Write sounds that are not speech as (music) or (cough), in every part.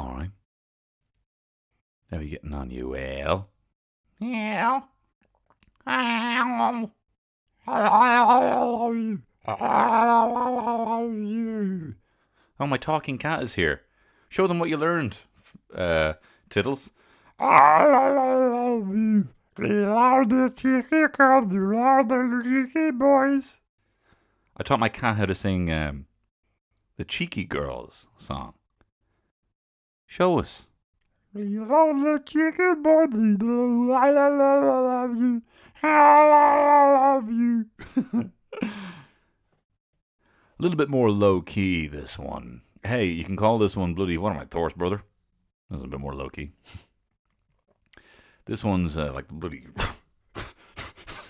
All right. How are you getting on, you whale? Yeah. Oh, my talking cat is here. Show them what you learned, uh, Tiddles. I taught my cat how to sing um, the Cheeky Girls song. Show us. Boys, we I love you. I love you. A little bit more low key, this one. Hey, you can call this one bloody. What am I, Thor's brother? This is a bit more low key. This one's uh, like bloody.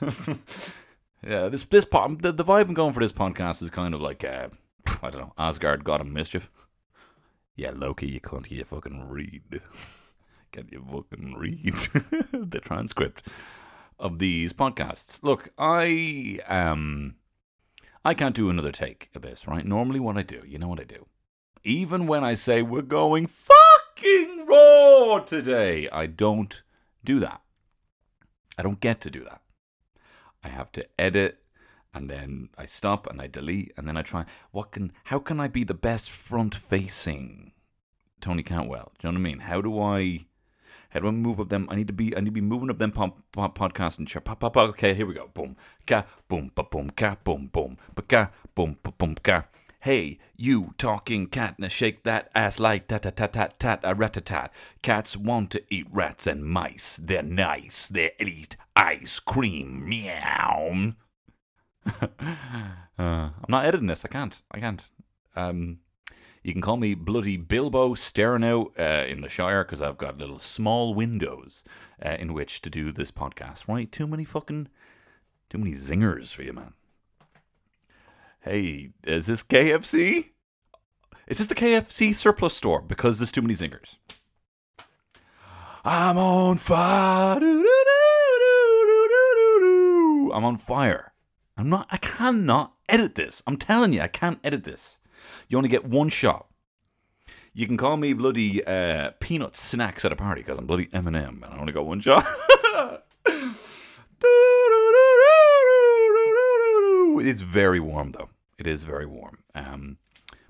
(laughs) yeah, this this po- the, the vibe I'm going for this podcast is kind of like uh, I don't know Asgard God of Mischief. Yeah, Loki, you can't fucking read. (laughs) Can you fucking read (laughs) the transcript of these podcasts? Look, I um I can't do another take of this, right? Normally what I do, you know what I do. Even when I say we're going fucking raw today, I don't do that. I don't get to do that. I have to edit and then I stop and I delete and then I try what can how can I be the best front facing Tony Cantwell? Do you know what I mean? How do I how do I move up them? I need to be I need to be moving up them pop, pop, podcast and chop, pop, pop, pop. Okay, here we go. Boom, ka, boom, ba, boom, ka, boom, boom, ba, ka, boom, ba, boom, ka. Hey, you talking cat, now shake that ass like tat tat tat tat tat a rat tat. Cats want to eat rats and mice. They're nice. They eat ice cream. Meow. (laughs) uh, I'm not editing this. I can't. I can't. Um, you can call me Bloody Bilbo staring out uh, in the Shire because I've got little small windows uh, in which to do this podcast. Right? Too many fucking, too many zingers for you, man. Hey, is this KFC? Is this the KFC surplus store? Because there's too many zingers. I'm on fire. I'm on fire. I'm not. I cannot edit this. I'm telling you, I can't edit this. You only get one shot. You can call me bloody uh, peanut snacks at a party because I'm bloody Eminem and I only got one shot. (laughs) it's very warm though. It is very warm. Um,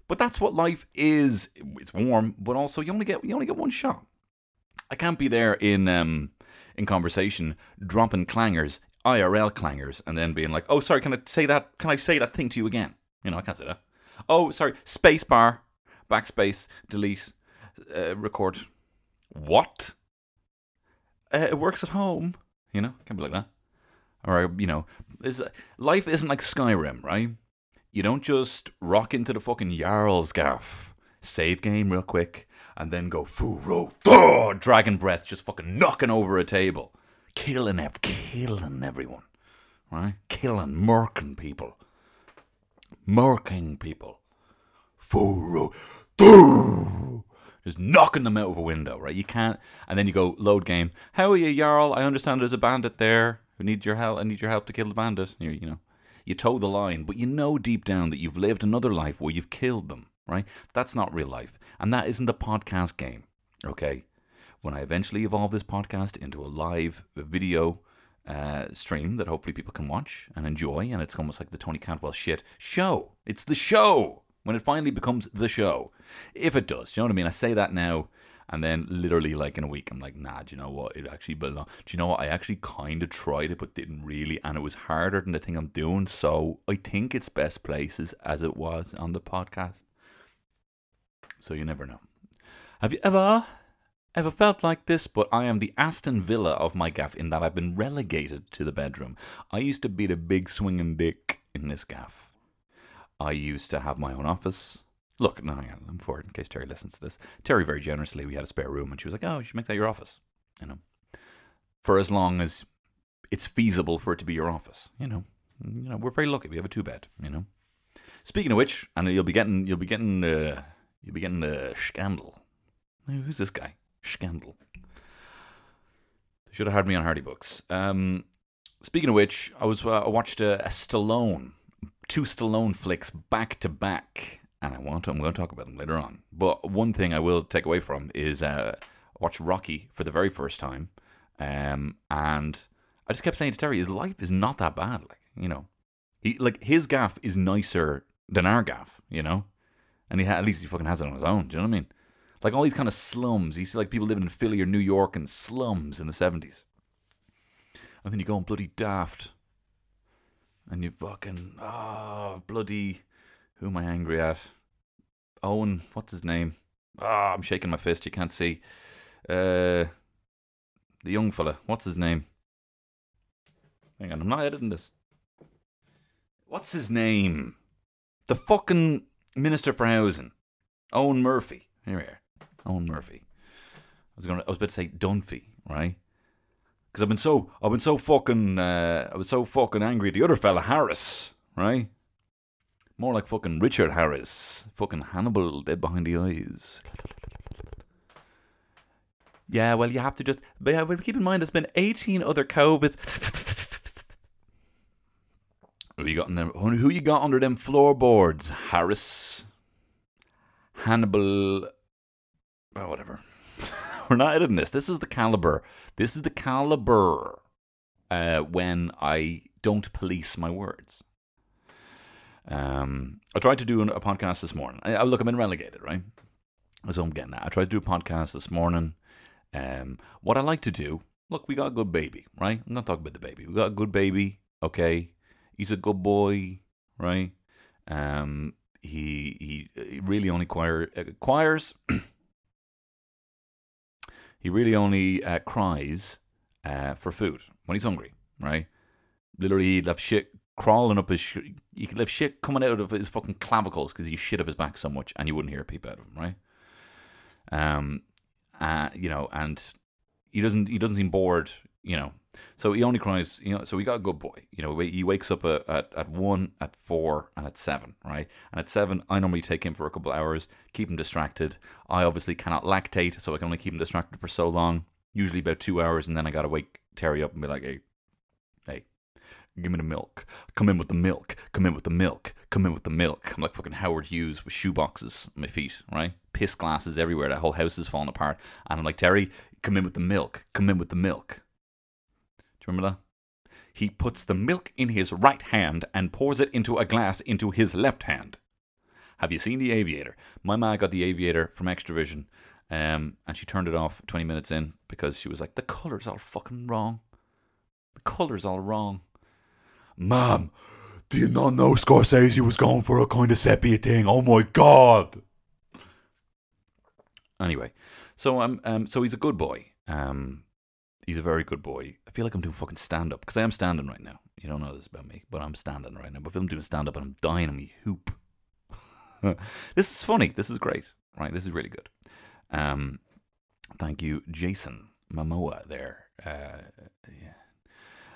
but that's what life is. It's warm, but also you only get you only get one shot. I can't be there in um, in conversation dropping clangers, IRL clangers, and then being like, "Oh, sorry, can I say that? Can I say that thing to you again?" You know, I can't say that. Oh, sorry, space bar, backspace, delete, uh, record. What? Uh, it works at home. You know, can't be like that. Or you know, is life isn't like Skyrim, right? You don't just rock into the fucking Jarl's gaff, save game real quick, and then go furo, oh, dragon breath, just fucking knocking over a table, killing ev- killing everyone, right? Killing, murking people, murking people, furo, just knocking them out of a window, right? You can't, and then you go load game. How are you, Jarl? I understand there's a bandit there who needs your help. I need your help to kill the bandit. You, you know, you toe the line, but you know deep down that you've lived another life where you've killed them, right? That's not real life, and that isn't the podcast game. Okay, when I eventually evolve this podcast into a live video uh, stream that hopefully people can watch and enjoy, and it's almost like the Tony Cantwell shit show. It's the show when it finally becomes the show. If it does, do you know what I mean? I say that now, and then literally like in a week, I'm like, nah, do you know what? It actually belongs. Do you know what? I actually kind of tried it, but didn't really, and it was harder than the thing I'm doing. So I think it's best places as it was on the podcast. So you never know. Have you ever, ever felt like this? But I am the Aston Villa of my gaff in that I've been relegated to the bedroom. I used to be the big swinging dick in this gaff. I used to have my own office. Look, no, hang on, I'm forward in case Terry listens to this. Terry very generously, we had a spare room, and she was like, "Oh, you should make that your office," you know, for as long as it's feasible for it to be your office. You know, you know, we're very lucky. We have a two bed. You know. Speaking of which, and you'll be getting, you'll be getting, uh, you'll be getting the scandal. Who's this guy? Scandal. They should have had me on Hardy Bucks. Um, speaking of which, I was uh, I watched a, a Stallone, two Stallone flicks back to back and I want to. I'm going to talk about them later on. But one thing I will take away from is uh, watch Rocky for the very first time, um, and I just kept saying to Terry, his life is not that bad. Like you know, he like his gaff is nicer than our gaff. You know, and he ha- at least he fucking has it on his own. Do you know what I mean? Like all these kind of slums. You see like people living in Philly or New York and slums in the seventies. And then you go on bloody daft. And you fucking oh bloody who am I angry at? Owen, what's his name? Ah, I'm shaking my fist, you can't see. Uh the young fella, what's his name? Hang on, I'm not editing this. What's his name? The fucking Minister for Housing. Eoghan Murphy. Here we are. Eoghan Murphy. I was gonna I was about to say Dunphy, right? Because I've been so I've been so fucking uh, I was so fucking angry at the other fella Harris, right? More like fucking Richard Harris, fucking Hannibal, dead behind the eyes. Yeah, well, you have to just. But yeah, keep in mind, there's been 18 other COVID. Who you got in them? Who you got under them floorboards? Harris, Hannibal. Oh, whatever. (laughs) We're not editing this. This is the caliber. This is the caliber uh, when I don't police my words. Um, I tried to do a podcast this morning. I, I, look, I've been relegated, right? That's what I'm getting at. I tried to do a podcast this morning. Um, what I like to do, look, we got a good baby, right? I'm not talking about the baby. We got a good baby, okay? He's a good boy, right? Um, he he, he really only choir, acquires. (clears throat) he really only uh, cries uh, for food when he's hungry, right? Literally, he'd have shit crawling up his. Sh- you could have shit coming out of his fucking clavicles because he shit up his back so much, and you wouldn't hear a peep out of him, right? Um, uh, you know, and he doesn't. He doesn't seem bored, you know. So he only cries, you know. So we got a good boy, you know. He wakes up at, at, one, at four, and at seven, right? And at seven, I normally take him for a couple hours, keep him distracted. I obviously cannot lactate, so I can only keep him distracted for so long, usually about two hours, and then I gotta wake Terry up and be like, "Hey, hey, give me the milk. Come in with the milk. Come in with the milk. Come in with the milk. I'm like fucking Howard Hughes with shoe boxes on my feet, right? Piss glasses everywhere. That whole house is falling apart. And I'm like, Terry, come in with the milk. Come in with the milk. Remember that? He puts the milk in his right hand and pours it into a glass into his left hand. Have you seen The Aviator? My ma got The Aviator from Xtra-vision, um, and she turned it off 20 minutes in because she was like, the colour's all fucking wrong. The colour's all wrong. Mom, do you not know Scorsese was going for a kind of sepia thing? Oh my god! Anyway, so um, um, so he's a good boy. Um, he's a very good boy. I feel like I'm doing fucking stand up because I am standing right now. You don't know this about me, but I'm standing right now. But I'm doing stand up and I'm dying on me hoop. (laughs) this is funny. This is great. Right? This is really good. Um, thank you, Jason Momoa. There. Uh, yeah.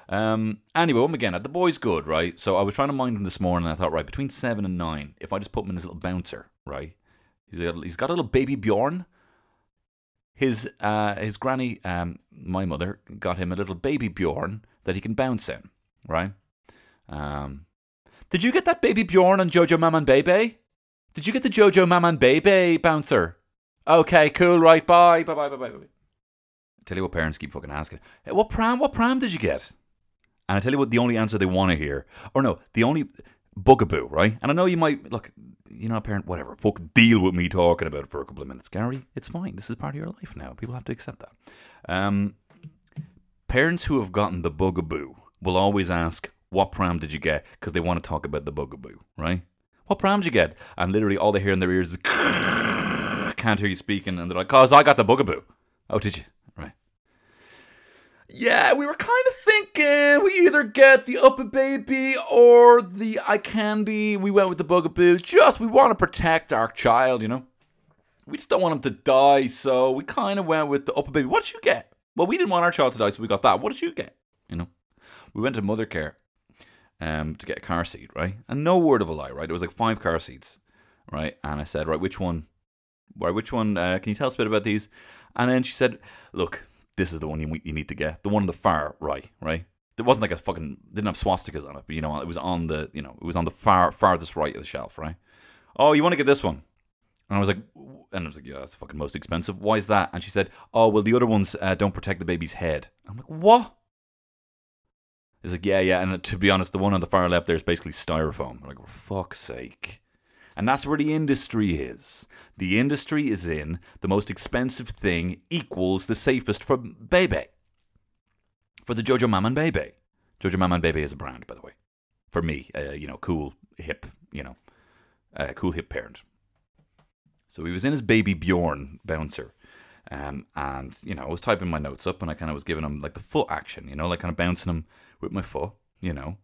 Um, anyway, um, again, at the boy's good, right? So I was trying to mind him this morning. I thought, right, between seven and nine, if I just put him in his little bouncer, right? He's got, he's got a little baby Bjorn. His uh, his granny, um, my mother, got him a little baby Bjorn that he can bounce in, right? Um, did you get that baby Bjorn on Jojo Maman Bebe? Did you get the Jojo Maman Bebe bouncer? Okay, cool, right, bye, bye, bye, bye, bye, bye. Tell you what parents keep fucking asking. Hey, what pram, what pram did you get? And I tell you what, the only answer they want to hear, or no, the only bugaboo, right? And I know you might look, you know, a parent, whatever, fuck, deal with me talking about it for a couple of minutes, Gary. It's fine. This is part of your life now. People have to accept that. Um, parents who have gotten the bugaboo will always ask, "What pram did you get?" Because they want to talk about the bugaboo, right? What pram did you get? And literally, all they hear in their ears is, (laughs) "Can't hear you speaking," and they're like, "Cause I got the bugaboo." Oh, did you? Yeah, we were kind of thinking we either get the UPPAbaby or the iCandy. We went with the Bugaboo. Just we want to protect our child, you know. We just don't want him to die, so we kind of went with the UPPAbaby. What did you get? Well, we didn't want our child to die, so we got that. What did you get? You know, we went to Mothercare um, to get a car seat, right? And no word of a lie, right? It was like five car seats, right? And I said, right, which one? Right, which one? Uh, can you tell us a bit about these? And then she said, look, this is the one you, you need to get. The one on the far right, right? It wasn't like a fucking didn't have swastikas on it, but you know it was on the you know it was on the far farthest right of the shelf, right? "Oh, you want to get this one?" And I was like, and I was like, "Yeah, that's the fucking most expensive. Why is that?" And she said, "Oh, well, the other ones uh, don't protect the baby's head." I'm like, "What?" It's like, "Yeah, yeah." And to be honest, the one on the far left there is basically styrofoam. I'm like, for fuck's sake. And that's where the industry is. The industry is in the most expensive thing equals the safest for baby. For the Jojo Maman baby. Jojo Maman baby is a brand, by the way. For me, uh, you know, cool, hip, you know, uh, cool hip parent. So he was in his baby Bjorn bouncer. Um, and, you know, I was typing my notes up and I kind of was giving him like the foot action, you know, like kind of bouncing him with my foot, you know.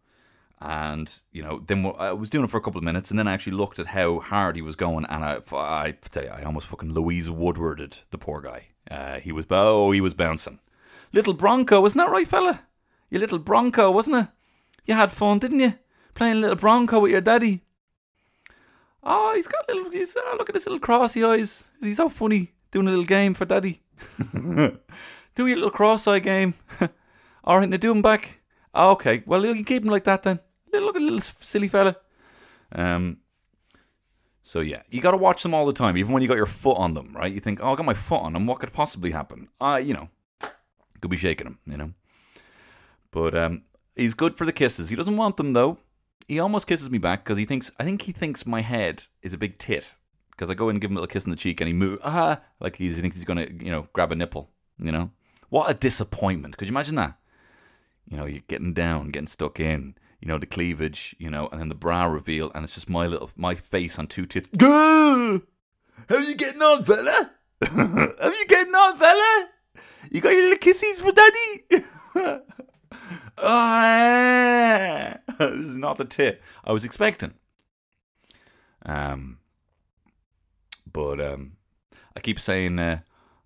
And, you know, then I was doing it for a couple of minutes and then I actually looked at how hard he was going and I, I tell you, I almost fucking Louise Woodwarded the poor guy. Uh, he was, oh, he was bouncing. Little Bronco, wasn't that right, fella? Your little Bronco, wasn't it? You had fun, didn't you? Playing little Bronco with your daddy. Oh, he's got little. He's, oh, look at his little crossy eyes. He's so funny doing a little game for daddy. (laughs) do your little cross-eye game. (laughs) All right, now do him back. Okay, well you can keep him like that then. Look at little silly fella. Um. So yeah, you got to watch them all the time, even when you got your foot on them, right? You think, oh, I got my foot on them. What could possibly happen? Uh, you know, could be shaking him, you know. But um, he's good for the kisses. He doesn't want them though. He almost kisses me back because he thinks I think he thinks my head is a big tit because I go in and give him a little kiss on the cheek and he move ah like he thinks he's gonna you know grab a nipple. You know what a disappointment. Could you imagine that? You know you're getting down, getting stuck in. You know the cleavage. You know and then the bra reveal and it's just my little my face on two tits. How you getting on, fella? (laughs) How you getting on, fella? You got your little kisses for daddy? (laughs) Ah, (laughs) this is not the tit I was expecting. Um, but um, I keep saying, uh,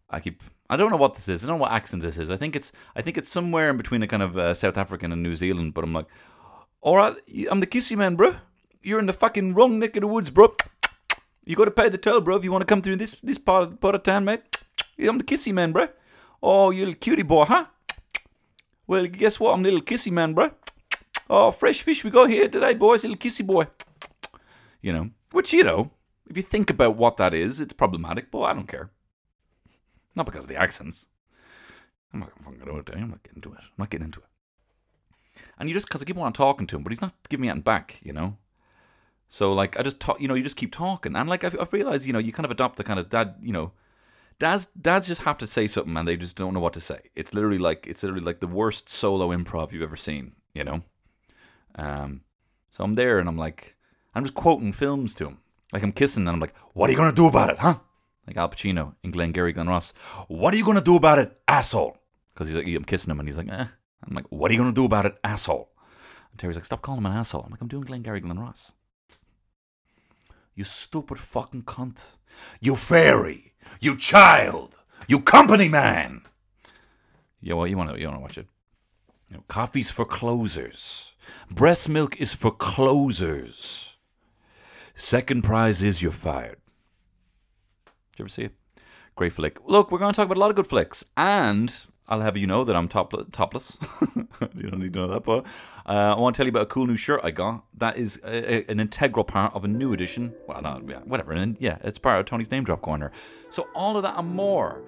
I keep, I don't know what this is. I don't know what accent this is. I think it's, I think it's somewhere in between a kind of uh, South African and New Zealand. But I'm like, all right, I'm the kissy man, bro. You're in the fucking wrong neck of the woods, bro. You got to pay the toll, bro. If you want to come through this this part of, part of town, mate. I'm the kissy man, bro. Oh, you little cutie boy, huh? Well, guess what? I'm a little kissy man, bro. Oh, fresh fish we got here today, boys. Little kissy boy. You know, which, you know, if you think about what that is, it's problematic, but I don't care. Not because of the accents. I'm not fucking going to do it. Eh? I'm not getting into it. I'm not getting into it. And you just, because I keep on talking to him, but he's not giving me anything back, you know? So, like, I just talk, you know, you just keep talking. And, like, I've, I've realized, you know, you kind of adopt the kind of dad, you know, dads dads just have to say something and they just don't know what to say. It's literally like it's literally like the worst solo improv you've ever seen, you know. Um, so I'm there and I'm like, I'm just quoting films to him, like I'm kissing and I'm like, what are you gonna do about it, huh? Like Al Pacino in Glengarry Glen Ross. What are you gonna do about it, asshole? Because he's like, I'm kissing him and he's like, eh. I'm like, what are you gonna do about it, asshole? And Terry's like, stop calling him an asshole. I'm like, I'm doing Glengarry Glen Ross. You stupid fucking cunt. You fairy. You child. You company man. Yeah, well, you want to you want to watch it. You know, coffee's for closers. Breast milk is for closers. Second prize is you're fired. Did you ever see it? Great flick. Look, we're going to talk about a lot of good flicks, and I'll have you know that I'm top, topless. (laughs) you don't need to know that, but uh, I want to tell you about a cool new shirt I got. That is a, a, an integral part of a new edition. Well, not yeah, whatever. And yeah, it's part of Tony's name drop corner. So all of that and more.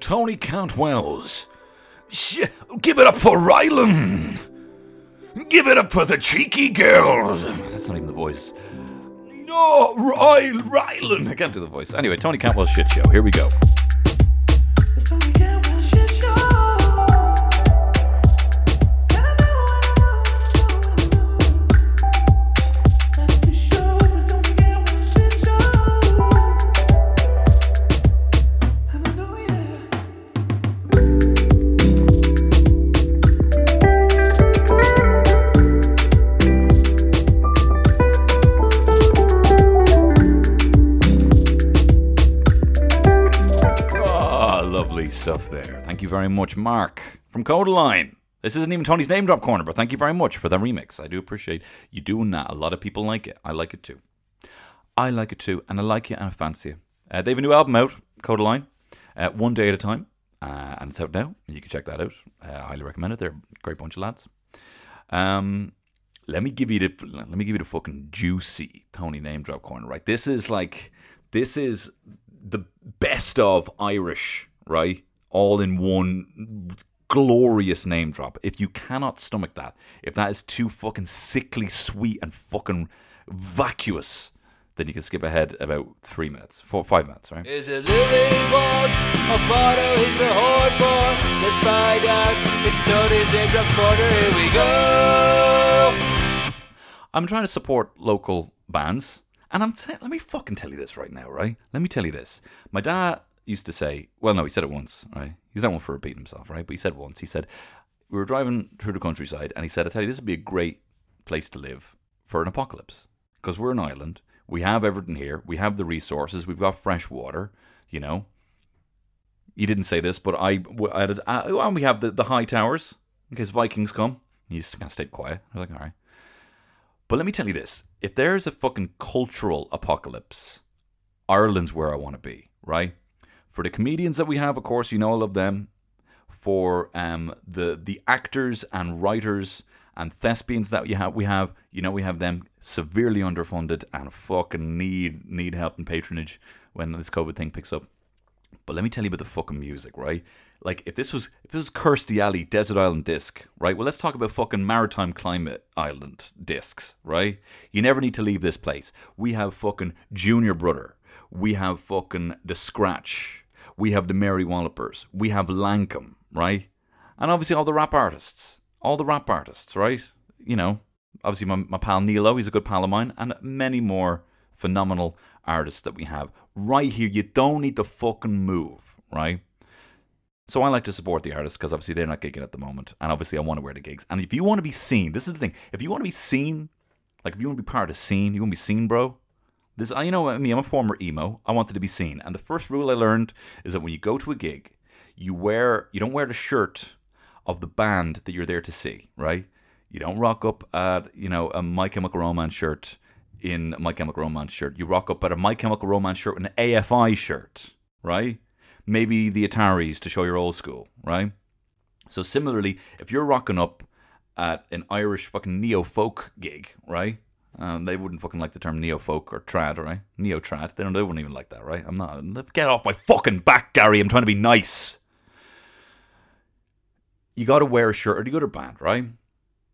Tony Cantwell's. Sh- give it up for Rylan. Give it up for the cheeky girls. That's not even the voice. No, Ry- Rylan. I can't do the voice. Anyway, Tony Cantwell's shit show. Here we go. Lovely stuff there. Thank you very much, Mark from Kodaline. This isn't even Tony's name drop corner, but thank you very much for the remix. I do appreciate you doing that. A lot of people like it. I like it too. I like it too, and I like it and I fancy it. Uh, they have a new album out, Kodaline, uh, one day at a time, uh, and it's out now. You can check that out. Uh, I highly recommend it. They're a great bunch of lads. Um, let me give you the let me give you the fucking juicy Tony name drop corner, right? This is like this is the best of Irish, right? All in one glorious name drop. If you cannot stomach that, if that is too fucking sickly sweet and fucking vacuous, then you can skip ahead about three minutes, four, five minutes, right? Is it living watch? A motto he's a whore for? Let's find out. It's Tony's name drop corner. Here we go. I'm trying to support local bands, and I'm t- let me fucking tell you this right now, right? Let me tell you this. My dad used to say, well, no, he said it once, right? He's not one for repeating himself, right? But he said once, he said, we were driving through the countryside, and he said, I tell you, this would be a great place to live for an apocalypse because we're an island. We have everything here. We have the resources. We've got fresh water. You know. He didn't say this, but I, I had, uh, and we have the, the high towers in case Vikings come. He just kind of stayed quiet. I was like, all right. But let me tell you this: if there's a fucking cultural apocalypse, Ireland's where I want to be. Right. For the comedians that we have, of course, you know I love them. For um the the actors and writers and thespians that you have we have you know we have them severely underfunded and fucking need need help and patronage when this covid thing picks up. But let me tell you about the fucking music right? Like if this was if this was Kirstie Alley Desert Island disc right? Well let's talk about fucking maritime climate island discs right? You never need to leave this place. We have fucking Junior Brother we have fucking the Scratch we have the Mary Wallopers we have Lankum right and obviously all the rap artists all the rap artists, right? You know, obviously my, my pal Nilo, he's a good pal of mine, and many more phenomenal artists that we have right here. You don't need to fucking move, right? So I like to support the artists because obviously they're not gigging at the moment, and obviously I want to wear the gigs. And if you want to be seen, this is the thing. If you want to be seen, like if you want to be part of the scene, you want to be seen, bro. This, uh, you know, I mean, I'm a former emo. I wanted to be seen, and the first rule I learned is that when you go to a gig, you wear, you don't wear the shirt of the band that you're there to see, right? You don't rock up at, you know, a My Chemical Romance shirt in My Chemical Romance shirt. You rock up at a My Chemical Romance shirt and an AFI shirt, right? Maybe the Ataris to show your old school, right? So similarly, if you're rocking up at an Irish fucking neo folk gig, right? Um, they wouldn't fucking like the term neo folk or trad, right? Neo trad. They don't. They wouldn't even like that, right? I'm not. Get off my fucking back, Gary. I'm trying to be nice you got to wear a shirt or the other band, right?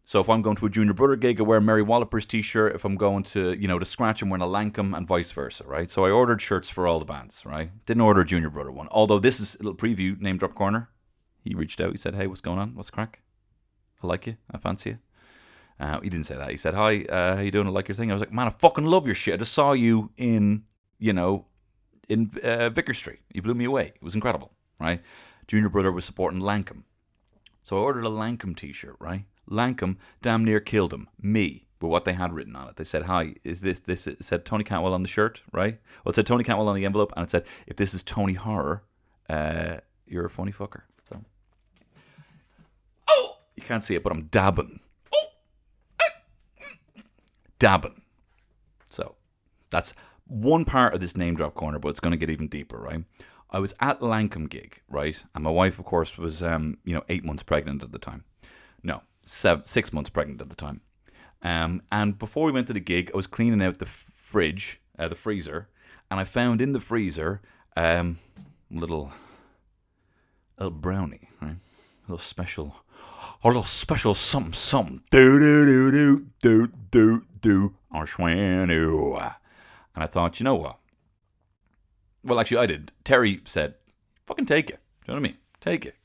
So if I'm going to a Junior Brother gig, I wear a Mary Wallopers t-shirt. If I'm going to, you know, the Scratch, I'm wearing a Lankum and vice versa, right? So I ordered shirts for all the bands, right? Didn't order a Junior Brother one. Although this is a little preview, name drop corner. He reached out. He said, hey, what's going on? What's crack? I like you. I fancy you. Uh, he didn't say that. He said, hi, uh, how you doing? I like your thing. I was like, man, I fucking love your shit. I just saw you in, you know, in uh, Vicar Street. You blew me away. It was incredible, right? Junior Brother was supporting Lankum. So I ordered a Lankum t-shirt, right? Lankum damn near killed him. Me. But what they had written on it, they said, "Hi, is this this?" It said Tony Cantwell on the shirt, right? Well, it said Tony Cantwell on the envelope, and it said, "If this is Tony Horror, uh, you're a funny fucker." So, oh, you can't see it, but I'm dabbing, dabbing. So, that's one part of this name drop corner, but it's going to get even deeper, right? I was at Lankum gig, right? And my wife, of course, was um, you know eight months pregnant at the time. No, seven, six months pregnant at the time. Um, and before we went to the gig, I was cleaning out the fridge, uh, the freezer, and I found in the freezer um, a little, a little brownie, right? A little special, a little special something, something. Do do do do do do do. And I thought, you know what? Well, actually, I did. Terry said, fucking take it. Do you know what I mean? Take it.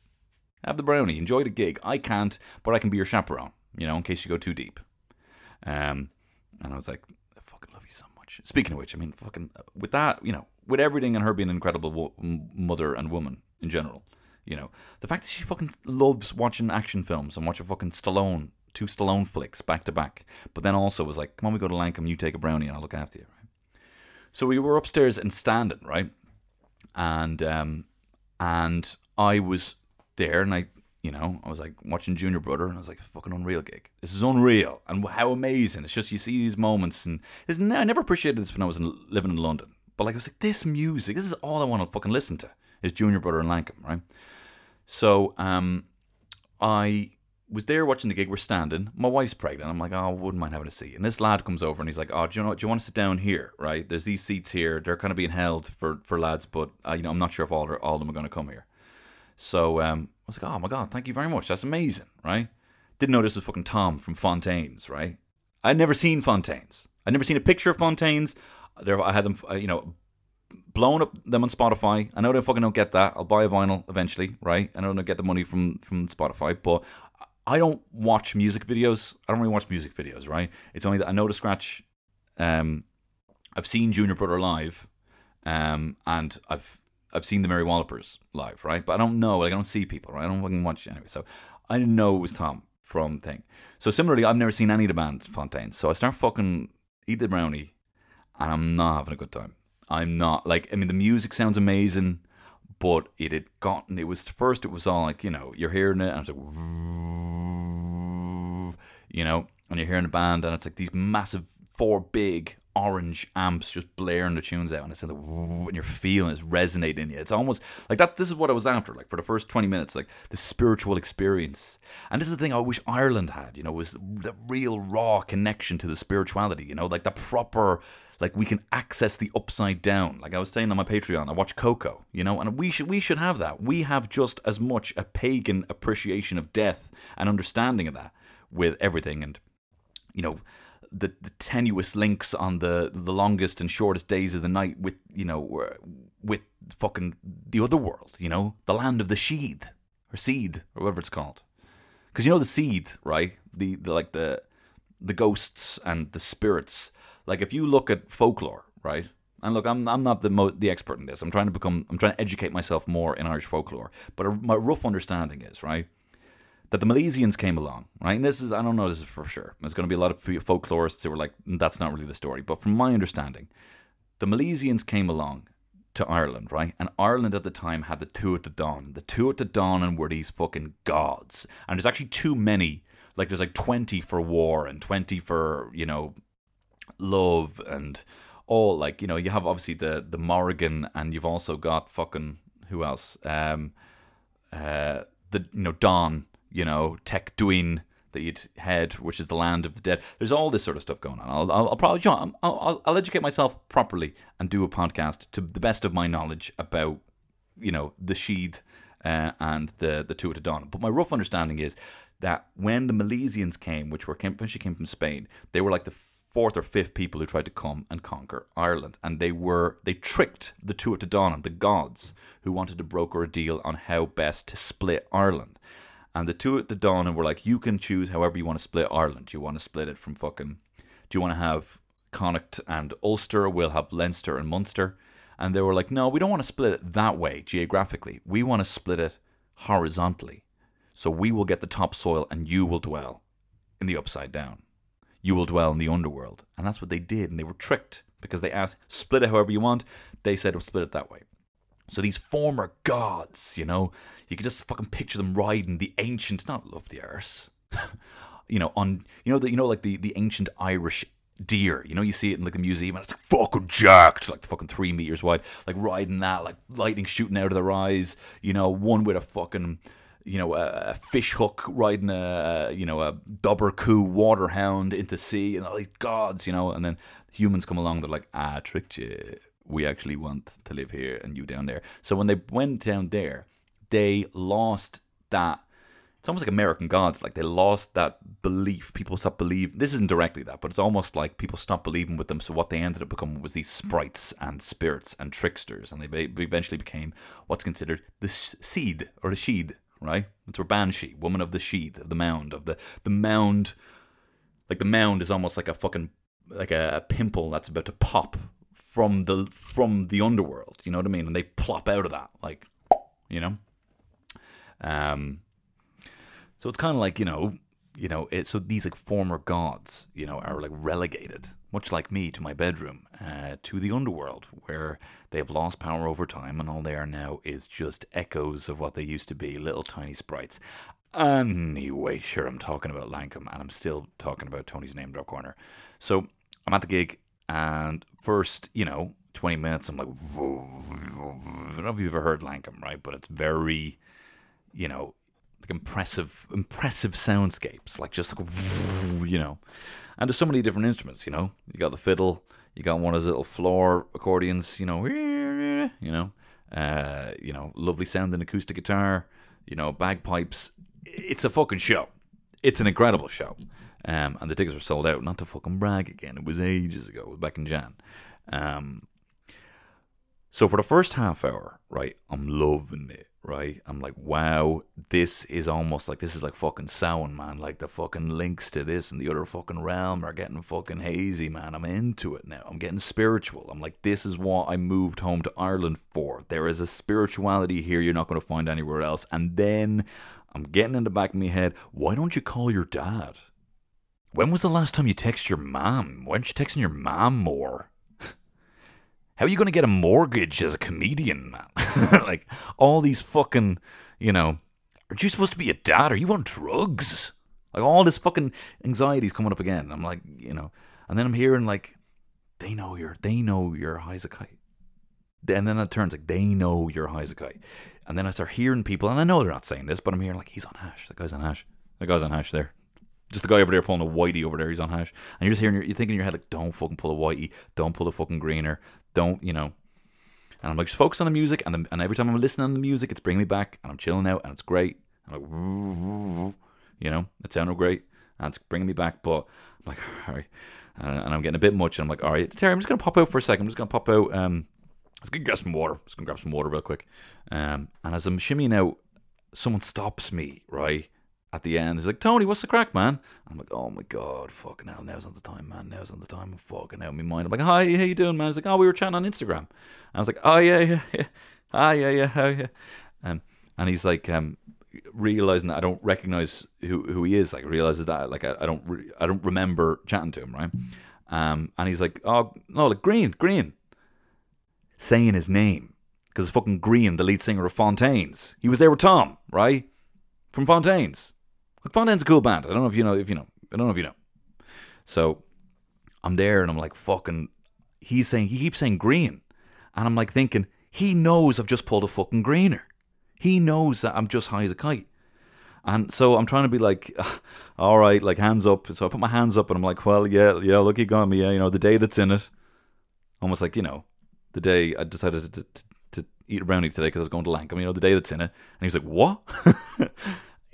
Have the brownie. Enjoy the gig. I can't, but I can be your chaperone, you know, in case you go too deep. Um, and I was like, I fucking love you so much. Speaking of which, I mean, fucking, with that, you know, with everything and her being an incredible wo- mother and woman in general, you know, the fact that she fucking loves watching action films and watching fucking Stallone, two Stallone flicks back to back, but then also was like, come on, we go to Lankum, you take a brownie and I'll look after you, right? So we were upstairs and standing, right? And um, and I was there, and I, you know, I was like watching Junior Brother, and I was like, fucking unreal gig. This is unreal, and how amazing! It's just you see these moments, and I never appreciated this when I was in, living in London. But like I was like, this music, this is all I want to fucking listen to is Junior Brother and Lankum, right? So um, I was there watching the gig. We're standing. My wife's pregnant. I'm like, oh, I wouldn't mind having a seat. And this lad comes over and he's like, oh, do you know? what? Do you want to sit down here? Right? There's these seats here. They're kind of being held for for lads, but uh, you know, I'm not sure if all all of them are going to come here. So um, I was like, oh my god, thank you very much. That's amazing, right? Didn't know this was fucking Tom from Fontaine's, right? I'd never seen Fontaine's. I'd never seen a picture of Fontaine's. There, I had them, uh, you know, blowing up them on Spotify. I know they fucking don't get that. I'll buy a vinyl eventually, right? I they get the money from from Spotify, but I don't watch music videos. I don't really watch music videos, right? It's only that I know the scratch. Um, I've seen Junior Brother live, um, and I've I've seen the Mary Wallopers live, right? But I don't know, like I don't see people, right? I don't fucking watch anyway. So I didn't know it was Tom from Thing. So similarly, I've never seen any of the bands Fontaine. So I start fucking eat the brownie, and I'm not having a good time. I'm not like I mean the music sounds amazing, but it had gotten it was first it was all like you know you're hearing it and it's like you know and you're hearing the band and it's like these massive four big orange amps just blaring the tunes out and it's like and you're feeling it's resonating in you. It's almost like that this is what I was after like for the first 20 minutes like the spiritual experience. And this is the thing I wish Ireland had you know was the real raw connection to the spirituality you know like the proper like we can access the upside down. Like I was saying on my Patreon I watch Coco you know and we should we should have that. We have just as much a pagan appreciation of death and understanding of that with everything. And you know the, the tenuous links on the the longest and shortest days of the night with you know with fucking the other world you know the land of the sheed or seed or whatever it's called. Because you know the seed right? The, the like the the ghosts and the spirits like if you look at folklore right and look I'm I'm not the mo- the expert in this I'm trying to become I'm trying to educate myself more in Irish folklore but a, my rough understanding is right that the Milesians came along, right? And this is, I don't know this is for sure. There's going to be a lot of folklorists who were like, mm, that's not really the story. But from my understanding, the Milesians came along to Ireland, right? And Ireland at the time had the Tuatha Dé Danann. The Tuatha Dé Danann were these fucking gods. And there's actually too many. Like, there's like 20 for war and 20 for, you know, love and all. Like, you know, you have obviously the, the Morrigan and you've also got fucking, who else? Um, uh, the, you know, Don you know, Tech Duin that you'd head, which is the land of the dead. There's all this sort of stuff going on. I'll, I'll, I'll probably, you know, I'll, I'll, educate myself properly and do a podcast to the best of my knowledge about, you know, the Sheed uh, and the the Dé Danann. But my rough understanding is that when the Milesians came, which were came, she came from Spain, they were like the fourth or fifth people who tried to come and conquer Ireland, and they were they tricked the Tuatha Dé Danann, the gods, who wanted to broker a deal on how best to split Ireland. And the Tuatha Dé Danann were like, you can choose however you want to split Ireland. Do you want to split it from fucking? Do you want to have Connacht and Ulster? We'll have Leinster and Munster. And they were like, no, we don't want to split it that way geographically. We want to split it horizontally. So we will get the topsoil and you will dwell in the upside down. You will dwell in the underworld. And that's what they did. And they were tricked because they asked, split it however you want. They said, we'll split it that way. So these former gods, you know, you can just fucking picture them riding the ancient, not love the earth, (laughs) you know, on, you know, the, you know, like the, the ancient Irish deer. You know, you see it in like a museum and it's like fucking jacked, like fucking three meters wide, like riding that, like lightning shooting out of their eyes. You know, one with a fucking, you know, a, a fish hook riding a, you know, a Dobhar-chú waterhound into sea and these gods, you know, and then humans come along, they're like, ah, tricked you we actually want to live here and you down there. So when they went down there, they lost that. It's almost like American Gods. Like they lost that belief. People stopped believing. This isn't directly that, but it's almost like people stopped believing with them. So what they ended up becoming was these sprites and spirits and tricksters, and they eventually became what's considered the seed or the sheed. Right? It's where Banshee, woman of the sheath, of the mound, of the the mound. Like the mound is almost like a fucking like a, a pimple that's about to pop from the from the underworld. You know what I mean? And they plop out of that, like you know. Um. So it's kind of like you know, you know. It, so these like former gods, you know, are like relegated, much like me, to my bedroom, uh, to the underworld, where they've lost power over time, and all they are now is just echoes of what they used to be, little tiny sprites. Anyway, sure, I'm talking about Lankum, and I'm still talking about Tony's Name Drop Corner. So I'm at the gig and first, you know, 20 minutes, I'm like, I don't know if you've ever heard Lankum, right? But it's very, you know, like impressive, impressive soundscapes, like just like, (laughs) you know. And there's so many different instruments, you know. You got the fiddle, you got one of those little floor accordions, you know, (laughs) you know, uh, you know, lovely sounding acoustic guitar, you know, bagpipes. It's a fucking show. It's an incredible show. Um, and the tickets were sold out. Not to fucking brag again, it was ages ago, it was back in Jan. Um, so for the first half hour, right, I'm loving it, right? I'm like, wow, this is almost like this is like fucking sound, man. Like the fucking links to this and the other fucking realm are getting fucking hazy, man. I'm into it now. I'm getting spiritual. I'm like, this is what I moved home to Ireland for. There is a spirituality here you're not going to find anywhere else. And then I'm getting in the back of my head, why don't you call your dad? When was the last time you texted your mom? Why aren't you texting your mom more? How are you going to get a mortgage as a comedian, man? (laughs) like, all these fucking, you know, aren't you supposed to be a dad? Are you on drugs? Like, all this fucking anxiety's coming up again. I'm like, you know, and then I'm hearing, like, they know you're, they know you're high as a kite. And then it turns like, they know you're high as a kite. And then I start hearing people, and I know they're not saying this, but I'm hearing, like, he's on hash. That guy's on hash. That guy's on hash there. Just the guy over there pulling a whitey over there, he's on hash. And you're just hearing, you're thinking in your head, like, don't fucking pull a whitey. Don't pull a fucking greener. Don't you know. And i'm like just focus on the music and, the, and every time i'm listening to the music it's bringing me back and i'm chilling out and it's great. I'm like (laughs) you know it sounded great and it's bringing me back but i'm like (laughs) all right and, and i'm getting a bit much and i'm like all right terry i'm just gonna pop out for a second. I'm just gonna pop out um let's go get some water. Just gonna grab some water real quick. Um and as i'm shimmying out someone stops me right at the end. He's like, Tony, what's the crack, man? I'm like, oh my god, fucking hell, now's not the time, man. Now's not the time. I'm fucking out of my mind. I'm like, hi, how you doing, man? He's like, oh, we were chatting on Instagram. I was like, oh yeah, yeah, yeah, ah, yeah, yeah, oh, yeah. Um, and he's like, um, realizing that I don't recognize who who he is. Like, realizes that like I, I don't re- I don't remember chatting to him, right? Um, and he's like, oh no, like Grian, Grian, saying his name because it's fucking Grian, the lead singer of Fontaines. He was there with Tom, right? From Fontaines. Fontaine's a cool band. I don't know if you know. If you know, I don't know if you know. So I'm there and I'm like, fucking. He's saying he keeps saying green, and I'm like thinking he knows I've just pulled a fucking greener. He knows that I'm just high as a kite. And so I'm trying to be like, (laughs) all right, like hands up. So I put my hands up and I'm like, well, yeah, yeah, look, you got me. Yeah, you know, the day that's in it. Almost like, you know, the day I decided to, to, to eat a brownie today because I was going to Lankum, you know, the day that's in it. And he's like, what? (laughs)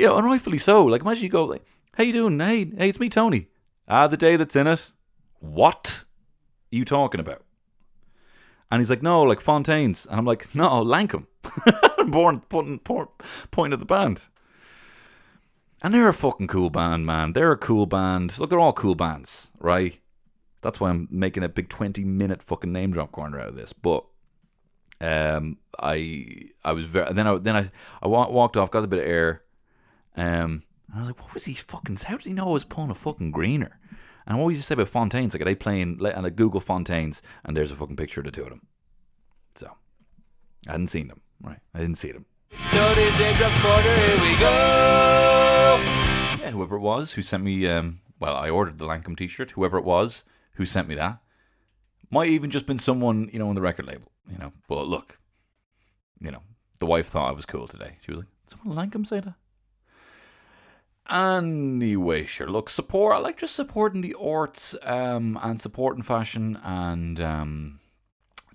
you know, and rightfully so. Like, imagine you go, like, how you doing? Hey, hey, it's me, Tony. Ah, the day that's in it. What are you talking about? And he's like, no, like Fontaines. And I'm like, no, Lankum. (laughs) Born, putting, point of the band. And they're a fucking cool band, man. They're a cool band. Look, they're all cool bands, right? That's why I'm making a big 20 minute fucking name drop corner out of this. But um, I I was very then I then I I walked off, got a bit of air, um, and I was like, what was he fucking? How did he know I was pulling a fucking greener? And what used to say about Fontaines? Like, are they playing? And I Google Fontaines, and there's a fucking picture of the two of them. So I hadn't seen them. Right, I didn't see them. Tony's name drop corner, here we go. Yeah, whoever it was who sent me, um, well, I ordered the Lankum T-shirt. Whoever it was who sent me that might even just been someone you know on the record label. You know, but look, you know, the wife thought I was cool today. She was like, "Someone Lankum say that." Anyway, sure. Look, support. I like just supporting the arts um, and supporting fashion. And um,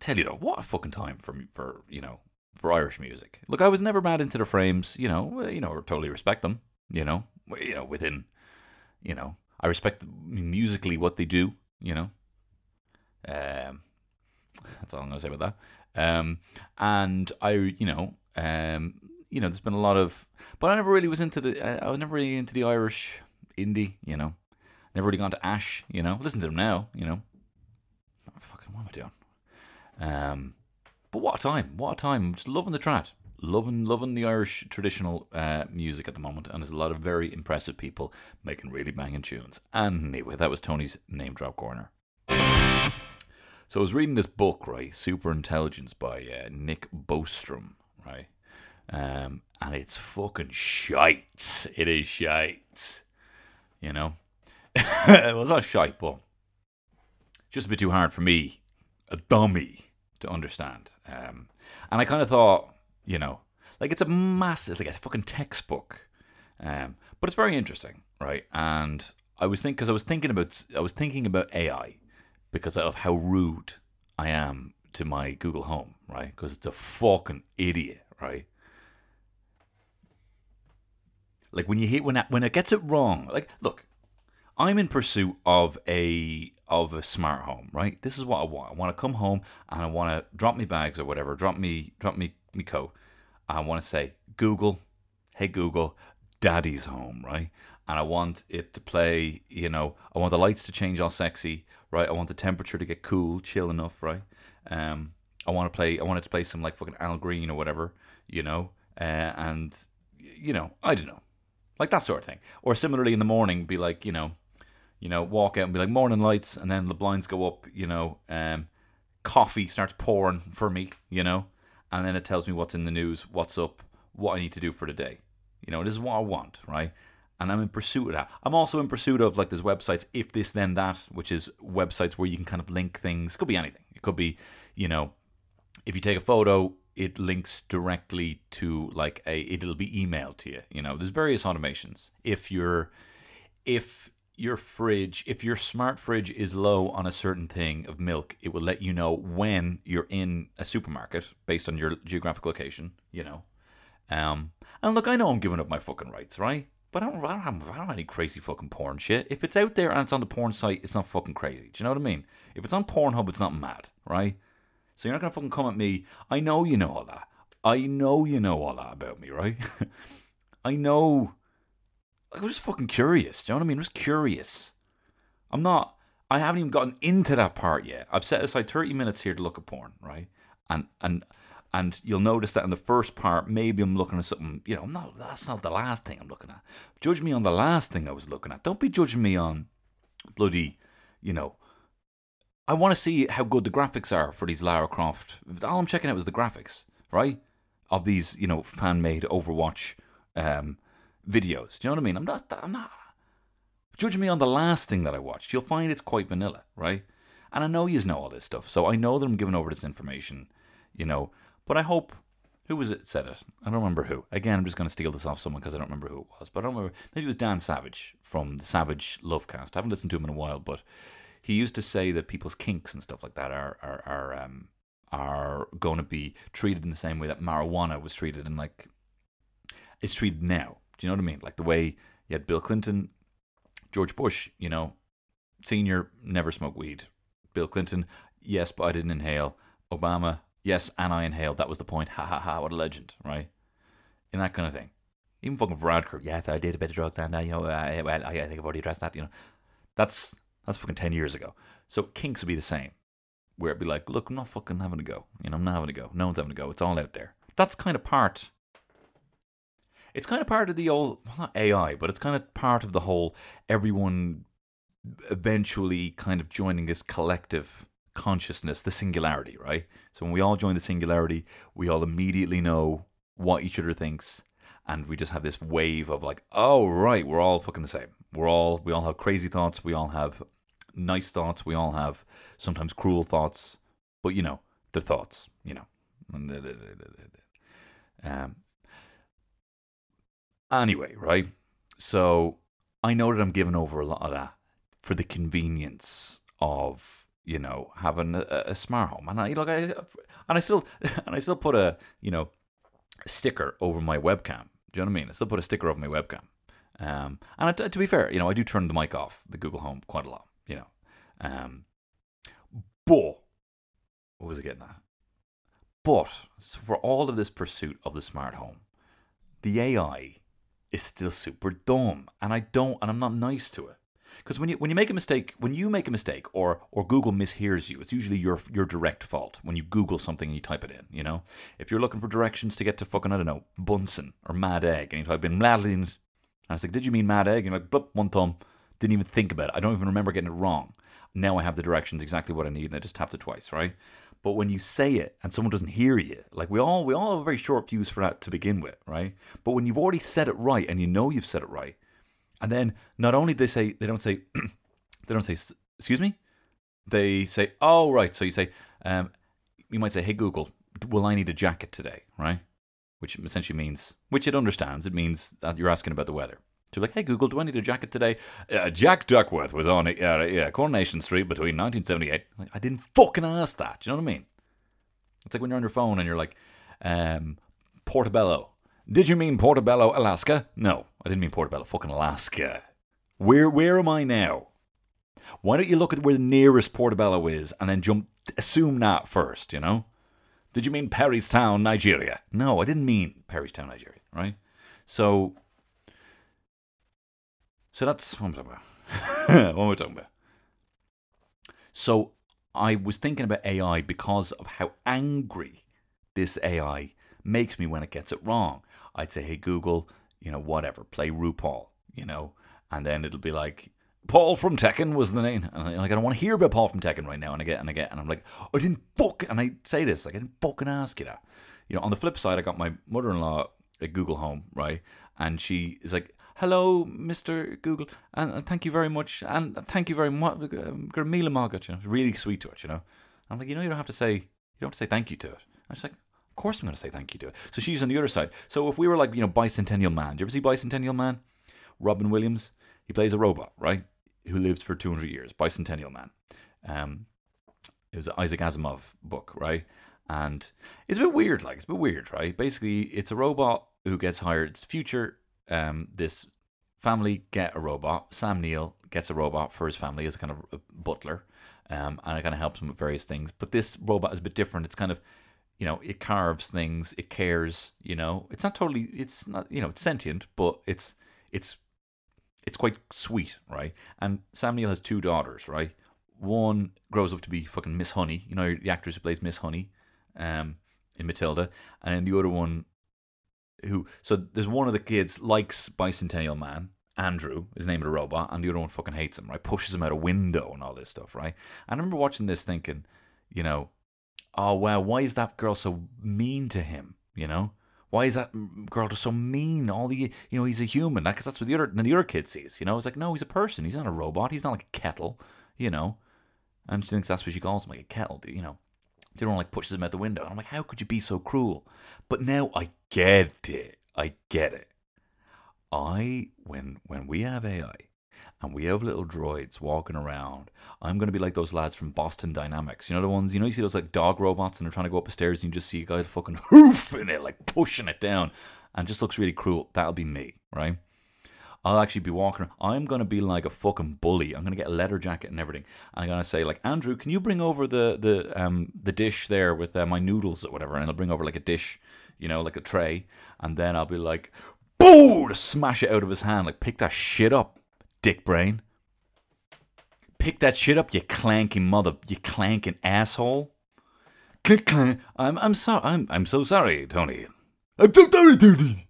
tell you though, what a fucking time for for you know for Irish music. Look, I was never mad into the frames. You know, you know, totally respect them. You know, you know, within, you know, I respect musically what they do. You know, um, that's all I'm gonna say about that. Um, and I, you know, um, you know, there's been a lot of, but I never really was into the, I was never really into the Irish indie, you know, never really gone to Ash, you know, listen to them now, you know, fucking what am I doing? Um, but what a time, what a time, just loving the trad, loving, loving the Irish traditional uh, music at the moment, and there's a lot of very impressive people making really banging tunes. And anyway, that was Tony's name drop corner. So I was reading this book, right, Super Intelligence by uh, Nick Bostrom, right? Um, and it's fucking shite. It is shite. You know? (laughs) well, it's not shite, but just a bit too hard for me, a dummy, to understand. Um, and I kind of thought, you know, like it's a massive, like a fucking textbook Um, but it's very interesting, right? And I was think because I was thinking about I was thinking about AI because of how rude I am to my Google Home, right? Because it's a fucking idiot, right? Like when you hit when it, when it gets it wrong, like look, I'm in pursuit of a of a smart home, right? This is what I want. I want to come home and I want to drop me bags or whatever, drop me drop me me coat. I want to say Google, hey Google, Daddy's home, right? And I want it to play, you know, I want the lights to change all sexy, right? I want the temperature to get cool, chill enough, right? Um, I want to play, I want it to play some like fucking Al Green or whatever, you know, uh, and you know, I don't know, like that sort of thing. Or similarly in the morning, be like, you know, you know, walk out and be like morning lights, and then the blinds go up, you know, um, coffee starts pouring for me, you know, and then it tells me what's in the news, what's up, what I need to do for the day. You know, this is what I want, right? And I'm in pursuit of that. I'm also in pursuit of like there's websites, if this then that, which is websites where you can kind of link things. Could be anything. It could be, you know, if you take a photo, it links directly to like a it'll be emailed to you. You know, there's various automations. If you're if your fridge, if your smart fridge is low on a certain thing of milk, it will let you know when you're in a supermarket based on your geographic location, you know. Um, and look, I know I'm giving up my fucking rights, right? But I don't, I don't, have, I don't have any crazy fucking porn shit. If it's out there and it's on the porn site, it's not fucking crazy. Do you know what I mean? If it's on Pornhub, it's not mad, right? So you're not gonna fucking come at me. I know you know all that. I know you know all that about me, right? (laughs) I know. Like, I'm just fucking curious. Do you know what I mean? I was curious. I'm not. I haven't even gotten into that part yet. I've set aside 30 minutes here to look at porn, right? And and and you'll notice that in the first part, maybe I'm looking at something. You know, I'm not. That's not the last thing I'm looking at. Judge me on the last thing I was looking at. Don't be judging me on bloody. You know. I want to see how good the graphics are for these Lara Croft. All I'm checking out is the graphics, right? Of these, you know, fan-made Overwatch um, videos. Do you know what I mean? I'm not. I'm not. Judge me on the last thing that I watched. You'll find it's quite vanilla, right? And I know you know all this stuff, so I know that I'm giving over this information, you know. But I hope. Who was it said it? I don't remember who. Again, I'm just going to steal this off someone because I don't remember who it was. But I don't remember. Maybe it was Dan Savage from the Savage Lovecast. I haven't listened to him in a while, but he used to say that people's kinks and stuff like that are are are um are going to be treated in the same way that marijuana was treated and like is treated now. Do you know what I mean? Like the way you had Bill Clinton, George Bush, you know, senior never smoked weed. Bill Clinton, yes, but I didn't inhale. Obama, yes, and I inhaled. That was the point. Ha ha ha! What a legend, right? In that kind of thing. Even fucking Varadkar, yes, I did a bit of drugs, and uh, you know, uh, well, I, I think I've already addressed that. You know, that's that's fucking ten years ago. So kinks would be the same, where it'd be like, look, I'm not fucking having a go. You know, I'm not having a go. No one's having a go. It's all out there. That's kind of part it's kind of part of the old well, not AI, but it's kind of part of the whole everyone eventually kind of joining this collective consciousness, the singularity, right? So when we all join the singularity, we all immediately know what each other thinks, and we just have this wave of like, oh right, we're all fucking the same. We're all we all have crazy thoughts, we all have nice thoughts, we all have sometimes cruel thoughts, but you know, they're thoughts, you know. Um, Anyway, right? So I know that I'm giving over a lot of that for the convenience of you know having a, a smart home, and I look, I, and I still (laughs) and I still put a you know sticker over my webcam. Do you know what I mean? I still put a sticker over my webcam. Um, and to be fair, you know, I do turn the mic off the Google Home quite a lot. You know, um, but what was I getting at? But for all of this pursuit of the smart home, the AI is still super dumb, and I don't, and I'm not nice to it. Because when you when you make a mistake, when you make a mistake, or or Google mishears you, it's usually your your direct fault. When you Google something and you type it in, you know, if you're looking for directions to get to fucking I don't know Bunsen or Mad Egg, and you type in Mad and I was like, did you mean Mad Egg? And you're like, blip, one thumb, didn't even think about it. I don't even remember getting it wrong. Now I have the directions exactly what I need, and I just tapped it twice, right? But when you say it and someone doesn't hear you, like we all we all have a very short fuse for that to begin with, right? But when you've already said it right and you know you've said it right, and then not only they say they don't say (clears throat) they don't say excuse me, they say oh right. So you say um, you might say hey Google, will I need a jacket today, right? which essentially means, which it understands, it means that you're asking about the weather. You're like, hey Google, do I need a jacket today? Uh, Jack Duckworth was on uh, yeah, Coronation Street between 1978. Like, I didn't fucking ask that. Do you know what I mean? It's like when you're on your phone and you're like, um, Portobello. Did you mean Portobello, Alaska? No, I didn't mean Portobello, fucking Alaska. Where where am I now? Why don't you look at where the nearest Portobello is and then jump assume that first, you know? Did you mean Perrystown, Nigeria? No, I didn't mean Perrystown, Nigeria, right? So So that's what I'm talking about. (laughs) what I talking about? So I was thinking about AI because of how angry this AI makes me when it gets it wrong. I'd say, hey, Google, you know, whatever, play RuPaul, you know, and then it'll be like, Paul from Tekken was the name. And I'm like, I don't want to hear about Paul from Tekken right now. And I get, and I get, and I'm like, I didn't fuck, and I say this, like, I didn't fucking ask you that. You know, on the flip side, I got my mother in law at Google Home, right? And she is like, hello, Mr. Google, and, thank you very much, and thank you very much, um, Gurmila Margaret, you know, really sweet to it, you know. I'm like, you know, you don't have to say, you don't have to say thank you to it. I was like, of course I'm going to say thank you to it. So she's on the other side. So if we were like, you know, Bicentennial Man, do you ever see Bicentennial Man? Robin Williams, he plays a robot, right? Who lives for 200 years, Bicentennial Man. Um, it was an Isaac Asimov book, right? And it's a bit weird, like, it's a bit weird, right? Basically, it's a robot who gets hired. It's future. Um, this family get a robot. Sam Neill gets a robot for his family as a kind of a butler. Um, and it kind of helps him with various things. But this robot is a bit different. It's kind of you know, it carves things, it cares, you know. It's not totally it's not you know, it's sentient, but it's it's it's quite sweet, right? And Sam Neill has two daughters, right? One grows up to be fucking Miss Honey, you know, the actress who plays Miss Honey, um, in Matilda, and the other one who so there's one of the kids likes Bicentennial Man, Andrew his is named a robot, and the other one fucking hates him, right? Pushes him out a window and all this stuff, right? And I remember watching this thinking, you know, oh wow, why is that girl so mean to him? You know, why is that girl just so mean? All the you know, he's a human. Because that's what the other the other kid sees. You know, it's like no, he's a person. He's not a robot. He's not like a kettle. You know, and she thinks that's what she calls him, like a kettle. You know, the other one like pushes him out the window. And I'm like, how could you be so cruel? But now I get it. I get it. I when when we have AI and we have little droids walking around. I'm to be like those lads from Boston Dynamics. You know the ones, you know, you see those like dog robots and they're trying to go up the stairs and you just see a guy fucking (laughs) hoofing it, like pushing it down and just looks really cruel. That'll be me, right? I'll actually be walking around. I'm going to be like a fucking bully. I'm going to get a leather jacket and everything. I'm going to say like, Andrew, can you bring over the the um the dish there with uh, my noodles or whatever? And I'll bring over like a dish, you know, like a tray. And then I'll be like, boo, to smash it out of his hand. Like, pick that shit up dick brain. Pick that shit up, you clanking mother, you clanking asshole. Clink clank. I'm I'm sorry. I'm I'm so sorry, Tony. I'm so sorry, Tony.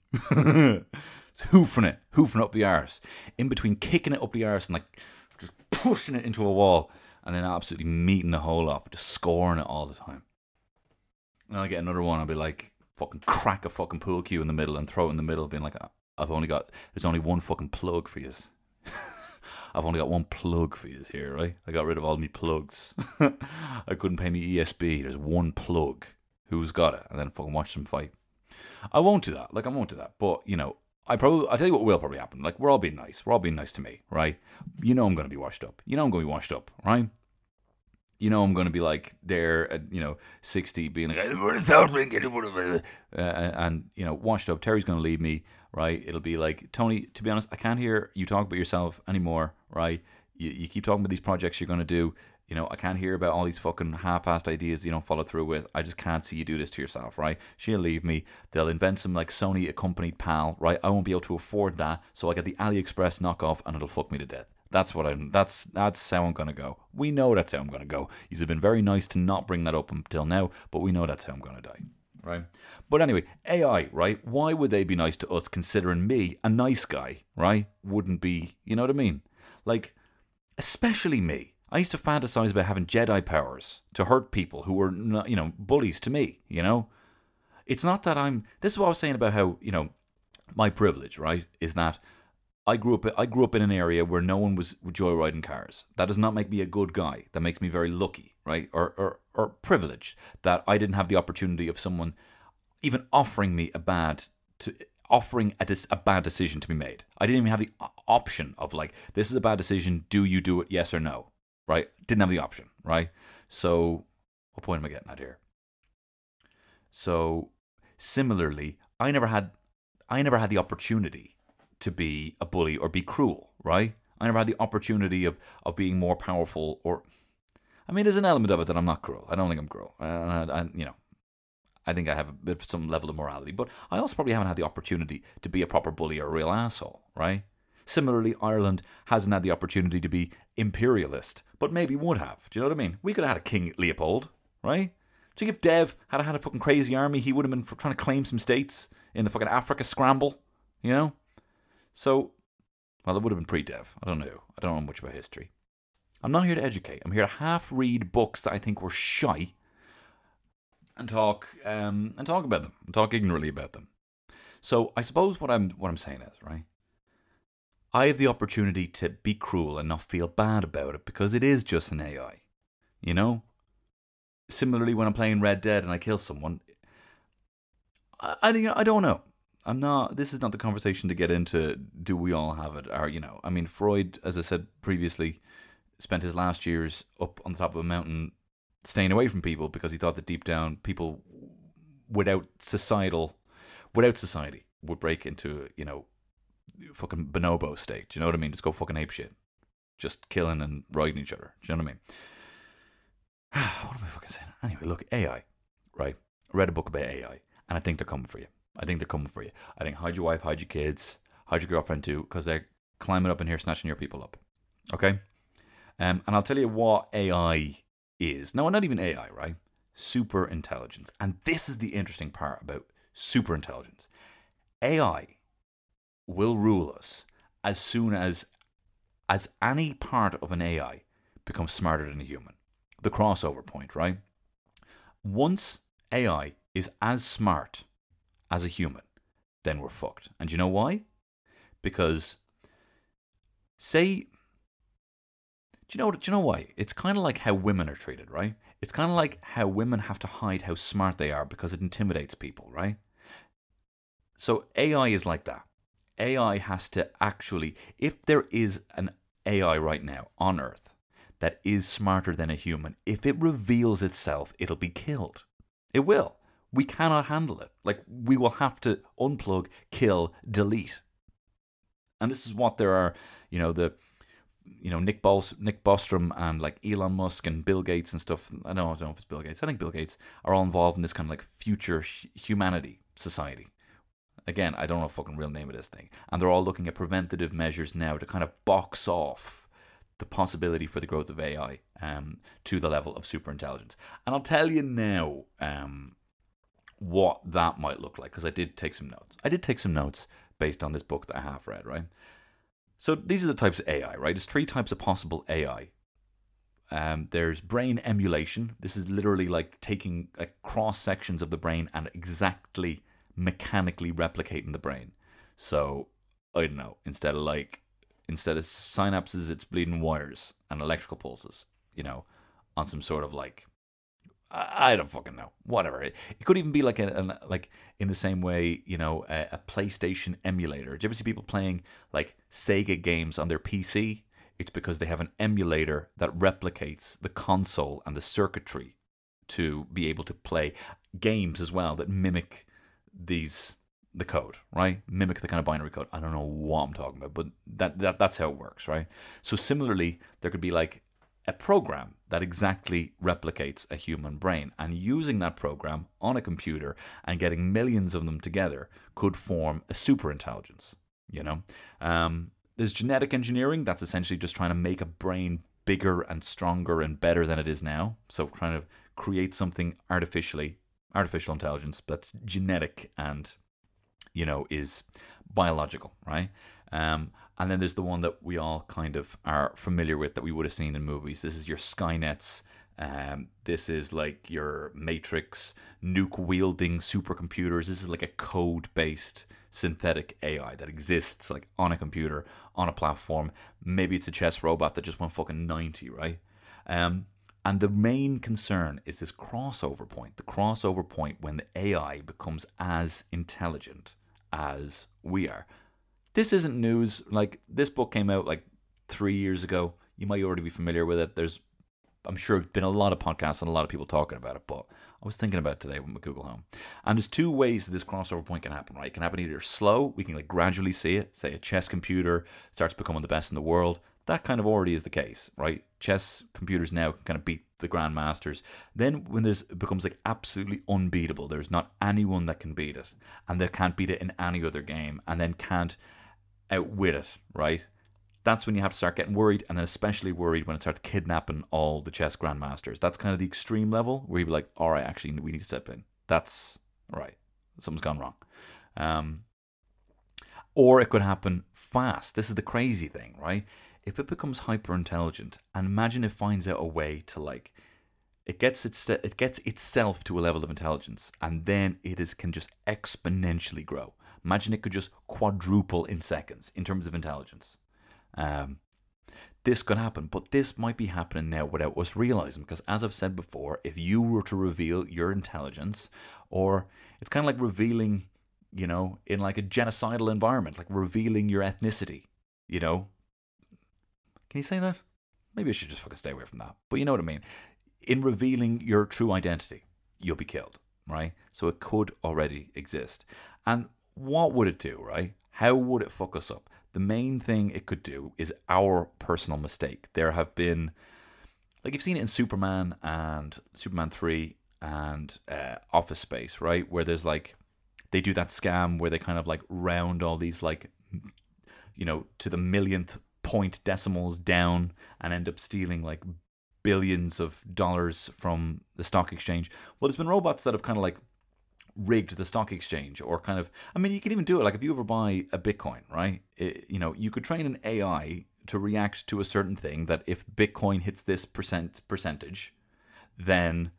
Hoofing it, hoofing up the arse, in between kicking it up the arse and like just pushing it into a wall, and then absolutely meeting the hole off, just scoring it all the time. And I get another one, I'll be like, fucking crack a fucking pool cue in the middle and throw it in the middle, being like, I've only got, there's only one fucking plug for you. (laughs) I've only got one plug for you here, right? I got rid of all my plugs. (laughs) I couldn't pay me ESB. There's one plug. Who's got it? And then fucking watch them fight. I won't do that. Like I won't do that. But you know, I probably I'll tell you what will probably happen. Like we're all being nice. We're all being nice to me, right? You know I'm gonna be washed up. You know I'm gonna be washed up, right? You know I'm gonna be like there at you know sixty, being like uh, and you know washed up. Terry's gonna leave me right? It'll be like, Tony, to be honest, I can't hear you talk about yourself anymore, right? You, you keep talking about these projects you're going to do. You know, I can't hear about all these fucking half-assed ideas you don't follow through with. I just can't see you do this to yourself, right? She'll leave me. They'll invent some like Sony accompanied PAL, right? I won't be able to afford that, so I get the AliExpress knockoff, and it'll fuck me to death. That's what I'm. That's that's how I'm gonna go. We know that's how I'm gonna go. He's been very nice to not bring that up until now, but we know that's how I'm gonna die right? But anyway, AI, right? Why would they be nice to us considering me, a nice guy, right? Wouldn't be, you know what I mean? Like, especially me. I used to fantasize about having Jedi powers to hurt people who were, not, you know, bullies to me, you know? It's not that I'm. This is what I was saying about how, you know, my privilege, right, is that I grew up I grew up in an area where no one was joyriding cars. That does not make me a good guy. That makes me very lucky, right? Or or or privileged that I didn't have the opportunity of someone even offering me a bad to offering a, dis, a bad decision to be made. I didn't even have the option of like this is a bad decision. Do you do it? Yes or no? Right? Didn't have the option. Right? So what point am I getting at here? So similarly, I never had I never had the opportunity to be a bully or be cruel, right? I never had the opportunity of of being more powerful or I mean there's an element of it that I'm not cruel. I don't think I'm cruel. And I, I, you know, I think I have a bit of some level of morality, but I also probably haven't had the opportunity to be a proper bully or a real asshole, right? Similarly, Ireland hasn't had the opportunity to be imperialist, but maybe would have. Do you know what I mean? We could have had a King Leopold, right? Do you think if Dev had had a fucking crazy army, he would have been trying to claim some states in the fucking Africa scramble, you know? So, well, it would have been pre-Dev. I don't know. I don't know much about history. I'm not here to educate. I'm here to half read books that I think were shy and talk um, and talk about them and talk ignorantly about them. So I suppose what I'm what I'm saying is right. I have the opportunity to be cruel and not feel bad about it because it is just an AI. You know. Similarly, when I'm playing Red Dead and I kill someone, I I, I don't know. I'm not. This is not the conversation to get into. Do we all have it? Or you know, I mean, Freud, as I said previously, spent his last years up on the top of a mountain staying away from people because he thought that deep down people without societal without society would break into you know fucking bonobo state do you know what i mean? Just go fucking ape shit. Just killing and riding each other. Do you know what i mean? (sighs) What am i fucking saying? Anyway look ai right? I read a book about ai and i think they're coming for you. I think they're coming for you. I think hide your wife hide your kids hide your girlfriend too because they're climbing up in here snatching your people up. Okay? Um, and i'll tell you what ai is. No, not even AI, right? Super intelligence. And this is the interesting part about super intelligence. AI will rule us as soon as as any part of an AI becomes smarter than a human. The crossover point, right? Once AI is as smart as a human, then we're fucked. And you know why? Because say do you know? What do you know why? It's kind of like how women are treated, right? It's kind of like how women have to hide how smart they are because it intimidates people, right? So AI is like that. AI has to actually, if there is an AI right now on Earth that is smarter than a human, if it reveals itself, it'll be killed. It will. We cannot handle it. Like we will have to unplug, kill, delete. And this is what there are, you know, the you know Nick Bol- Nick Bostrom and like Elon Musk and Bill Gates and stuff. I don't, I don't know if it's Bill Gates. I think Bill Gates are all involved in this kind of like future hu- humanity society. Again, I don't know fucking real name of this thing, and they're all looking at preventative measures now to kind of box off the possibility for the growth of AI um, to the level of super intelligence. And I'll tell you now um, what that might look like because I did take some notes. I did take some notes based on this book that I have read, right? So these are the types of AI, right? There's three types of possible AI. Um, there's brain emulation. This is literally like taking like, cross sections of the brain and exactly mechanically replicating the brain. So I don't know. Instead of like instead of synapses, it's bleeding wires and electrical pulses. You know, on some sort of like I don't fucking know. Whatever. It, it could even be like a, like in the same way, you know, a, a PlayStation emulator. Do you ever see people playing like Sega games on their PC? It's because they have an emulator that replicates the console and the circuitry to be able to play games as well that mimic these the code, right? Mimic the kind of binary code. I don't know what I'm talking about, but that, that that's how it works, right? So similarly, there could be like a program that exactly replicates a human brain. And using that program on a computer and getting millions of them together could form a super intelligence. You know, um, there's genetic engineering that's essentially just trying to make a brain bigger and stronger and better than it is now. So trying to create something artificially, artificial intelligence that's genetic and you know is biological, right? Um, and then there's the one that we all kind of are familiar with that we would have seen in movies. This is your Skynets. Um, this is like your Matrix nuke wielding supercomputers. This is like a code based synthetic AI that exists like on a computer, on a platform. Maybe it's a chess robot that just went fucking 90, right? Um, And the main concern is this crossover point, the crossover point when the AI becomes as intelligent as we are. This isn't news. Like, this book came out like three years ago. You might already be familiar with it. There's, I'm sure, been a lot of podcasts and a lot of people talking about it, but I was thinking about today with Google Home. And there's two ways that this crossover point can happen, right? It can happen either slow, we can like gradually see it, say a chess computer starts becoming the best in the world. That kind of already is the case, right? Chess computers now can kind of beat the grandmasters. Then when there's it becomes like absolutely unbeatable, there's not anyone that can beat it, and they can't beat it in any other game, and then can't outwit it, right? That's when you have to start getting worried, and then especially worried when it starts kidnapping all the chess grandmasters. That's kind of the extreme level where you'd be like, all right, actually, we need to step in. That's right. Something's gone wrong. Um, or it could happen fast. This is the crazy thing, right? If it becomes hyper intelligent, and imagine it finds out a way to like, it gets its it gets itself to a level of intelligence, and then it is can just exponentially grow. Imagine it could just quadruple in seconds in terms of intelligence. Um, this could happen, but this might be happening now without us realizing. Because as I've said before, if you were to reveal your intelligence, or it's kind of like revealing, you know, in like a genocidal environment, like revealing your ethnicity, you know. Can you say that? Maybe I should just fucking stay away from that. But you know what I mean. In revealing your true identity, you'll be killed, right? So it could already exist. And what would it do, right? How would it fuck us up? The main thing it could do is our personal mistake. There have been, like you've seen it in Superman and Superman 3 and uh, Office Space, right? Where there's like, they do that scam where they kind of like round all these like, you know, to the millionth point decimals down and end up stealing like billions of dollars from the stock exchange. Well, there's been robots that have kind of like rigged the stock exchange or kind of i mean you can even do it like if you ever buy a bitcoin right? It, you know you could train an ai to react to a certain thing that if bitcoin hits this percent percentage then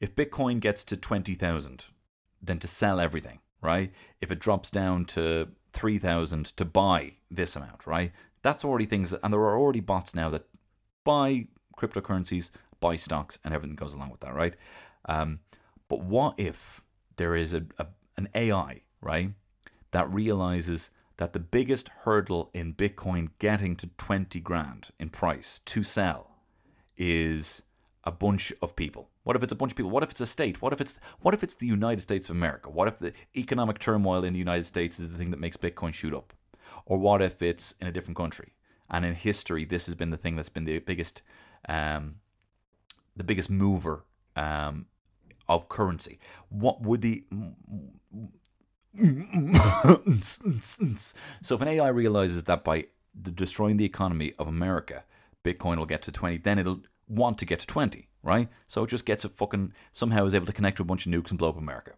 if bitcoin gets to 20000 then to sell everything right? If it drops down to 3000 to buy this amount right that's already things and there are already bots now that buy cryptocurrencies buy stocks and everything goes along with that right um, but what if there is a, a an AI, right, that realizes that the biggest hurdle in Bitcoin getting to 20 grand in price to sell is a bunch of people. What if it's a bunch of people? What if it's a state? What if it's what if it's the United States of America? What if the economic turmoil in the United States is the thing that makes Bitcoin shoot up? Or what if it's in a different country? And in history, this has been the thing that's been the biggest, um, the biggest mover um, of currency. What would the so if an AI realizes that by destroying the economy of America, Bitcoin will get to 20, then it'll want to get to 20, right? So it just gets a fucking somehow is able to connect to a bunch of nukes and blow up America.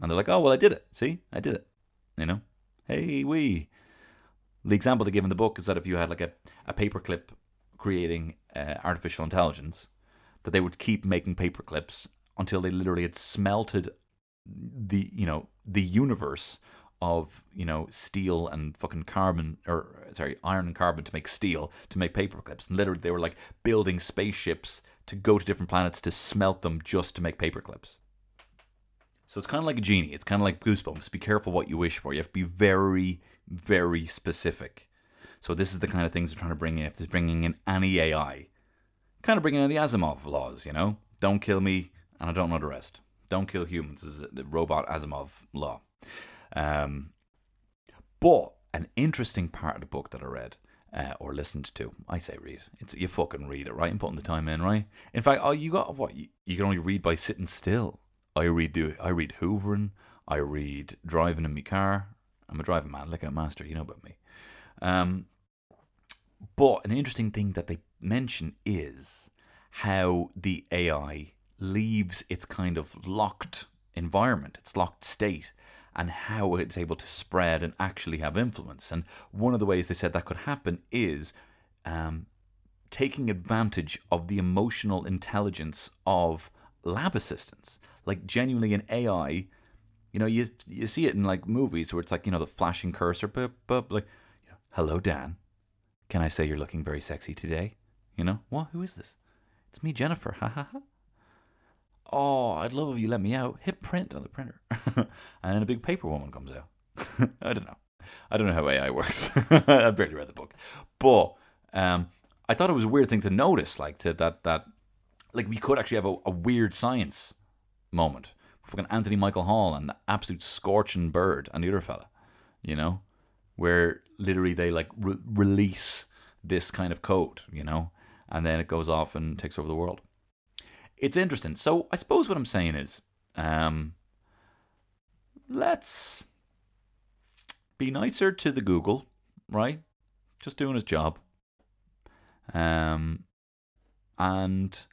And they're like, oh well I did it. See? I did it. You know? Hey we. The example they give in the book is that if you had like a, a paperclip creating uh, artificial intelligence, that they would keep making paperclips until they literally had smelted the you know the universe of you know steel and fucking carbon or sorry iron and carbon to make steel to make paperclips. and literally they were like building spaceships to go to different planets to smelt them just to make paperclips. so it's kind of like a genie it's kind of like goosebumps be careful what you wish for you have to be very very specific so this is the kind of things they're trying to bring in if they're bringing in any ai kind of bringing in the asimov laws you know don't kill me and I don't know the rest. Don't kill humans is the robot Asimov law. Um, but an interesting part of the book that I read uh, or listened to, I say read. It's you fucking read it, right? And putting the time in, right? In fact, oh, you got what? You, you can only read by sitting still. I read do I read hoovering. I read driving in my car. I'm a driving man, a master. You know about me. Um, but an interesting thing that they mention is how the AI leaves its kind of locked environment, its locked state, and how it's able to spread and actually have influence. And one of the ways they said that could happen is um, taking advantage of the emotional intelligence of lab assistants, like genuinely an AI. You know, you you see it in like movies where it's like you know the flashing cursor, but but like, you know, hello Dan, can I say you're looking very sexy today? You know, what? Who is this? It's me, Jennifer. Ha ha ha. Oh, I'd love if you let me out. Hit print on the printer. (laughs) and then a big paper woman comes out. (laughs) I don't know. I don't know how AI works. (laughs) I barely read the book. But um, I thought it was a weird thing to notice, like to that that like we could actually have a, a weird science moment. Fucking Anthony Michael Hall and the absolute scorching bird and the other fella, you know, where literally they like re- release this kind of code, you know, and then it goes off and takes over the world. It's interesting. So I suppose what I'm saying is, um, let's be nicer to the Google, right? Just doing his job. Um, and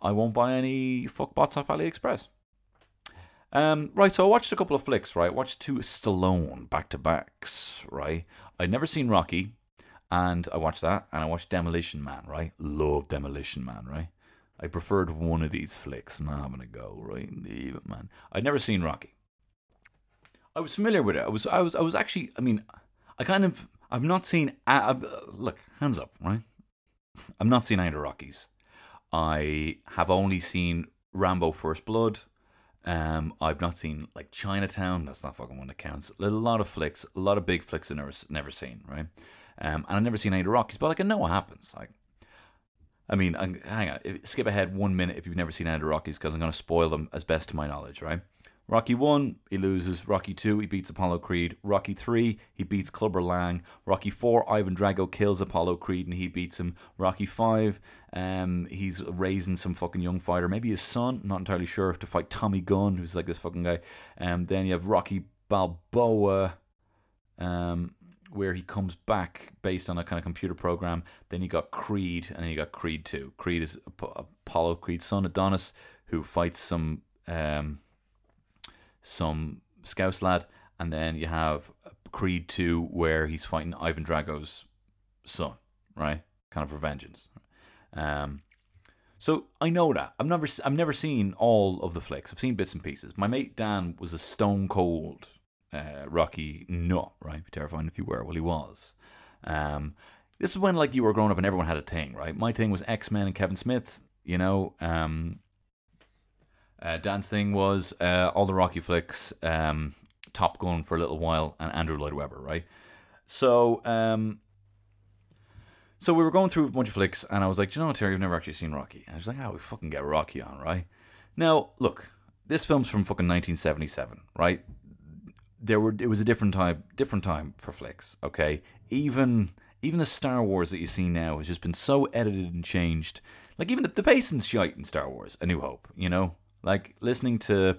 I won't buy any fuckbots off AliExpress. Um, right, so I watched a couple of flicks, right? Watched two Stallone back to backs, right? I'd never seen Rocky, and I watched that, and I watched Demolition Man, right? Love Demolition Man, right? I preferred one of these flicks. Now I'm gonna go, right? Leave it, man. I'd never seen Rocky. I was familiar with it. I was, I was, I was actually. I mean, I kind of. I've not seen. Uh, look, hands up, right? I've not seen the Rockies. I have only seen Rambo: First Blood. Um, I've not seen like Chinatown. That's not fucking one that counts. A lot of flicks, a lot of big flicks I've never never seen, right? Um, and I've never seen any of the Rockies, but like I know what happens. Like, I mean, I'm, hang on, skip ahead one minute if you've never seen any of the Rockies because I'm going to spoil them as best to my knowledge, right? Rocky 1, he loses. Rocky 2, he beats Apollo Creed. Rocky 3, he beats Clubber Lang. Rocky 4, Ivan Drago kills Apollo Creed and he beats him. Rocky 5, um, he's raising some fucking young fighter, maybe his son, not entirely sure, to fight Tommy Gunn, who's like this fucking guy. Um, then you have Rocky Balboa, um, where he comes back based on a kind of computer program. Then you got Creed, and then you got Creed 2. Creed is Ap- Apollo Creed's son, Adonis, who fights some. Um, some Scouse lad, and then you have Creed 2, where he's fighting Ivan Drago's son, right? Kind of for vengeance. Um, so I know that I've never I've never seen all of the flicks. I've seen bits and pieces. My mate Dan was a stone cold uh, Rocky nut, right? Be terrifying if you were. Well, he was. Um, this is when like you were growing up and everyone had a thing, right? My thing was X Men and Kevin Smith. You know, um, uh, Dan's thing was uh, all the Rocky flicks, um, Top Gun for a little while, and Andrew Lloyd Webber, right? So, um, so we were going through a bunch of flicks, and I was like, "Do you know, Terry, you've never actually seen Rocky." And I was like, "Oh, we fucking get Rocky on, right?" Now, look, this film's from fucking 1977, right? There were it was a different time, different time for flicks. Okay, even even the Star Wars that you see now has just been so edited and changed. Like even the, the pacing's shite in Star Wars, A New Hope. You know, like listening to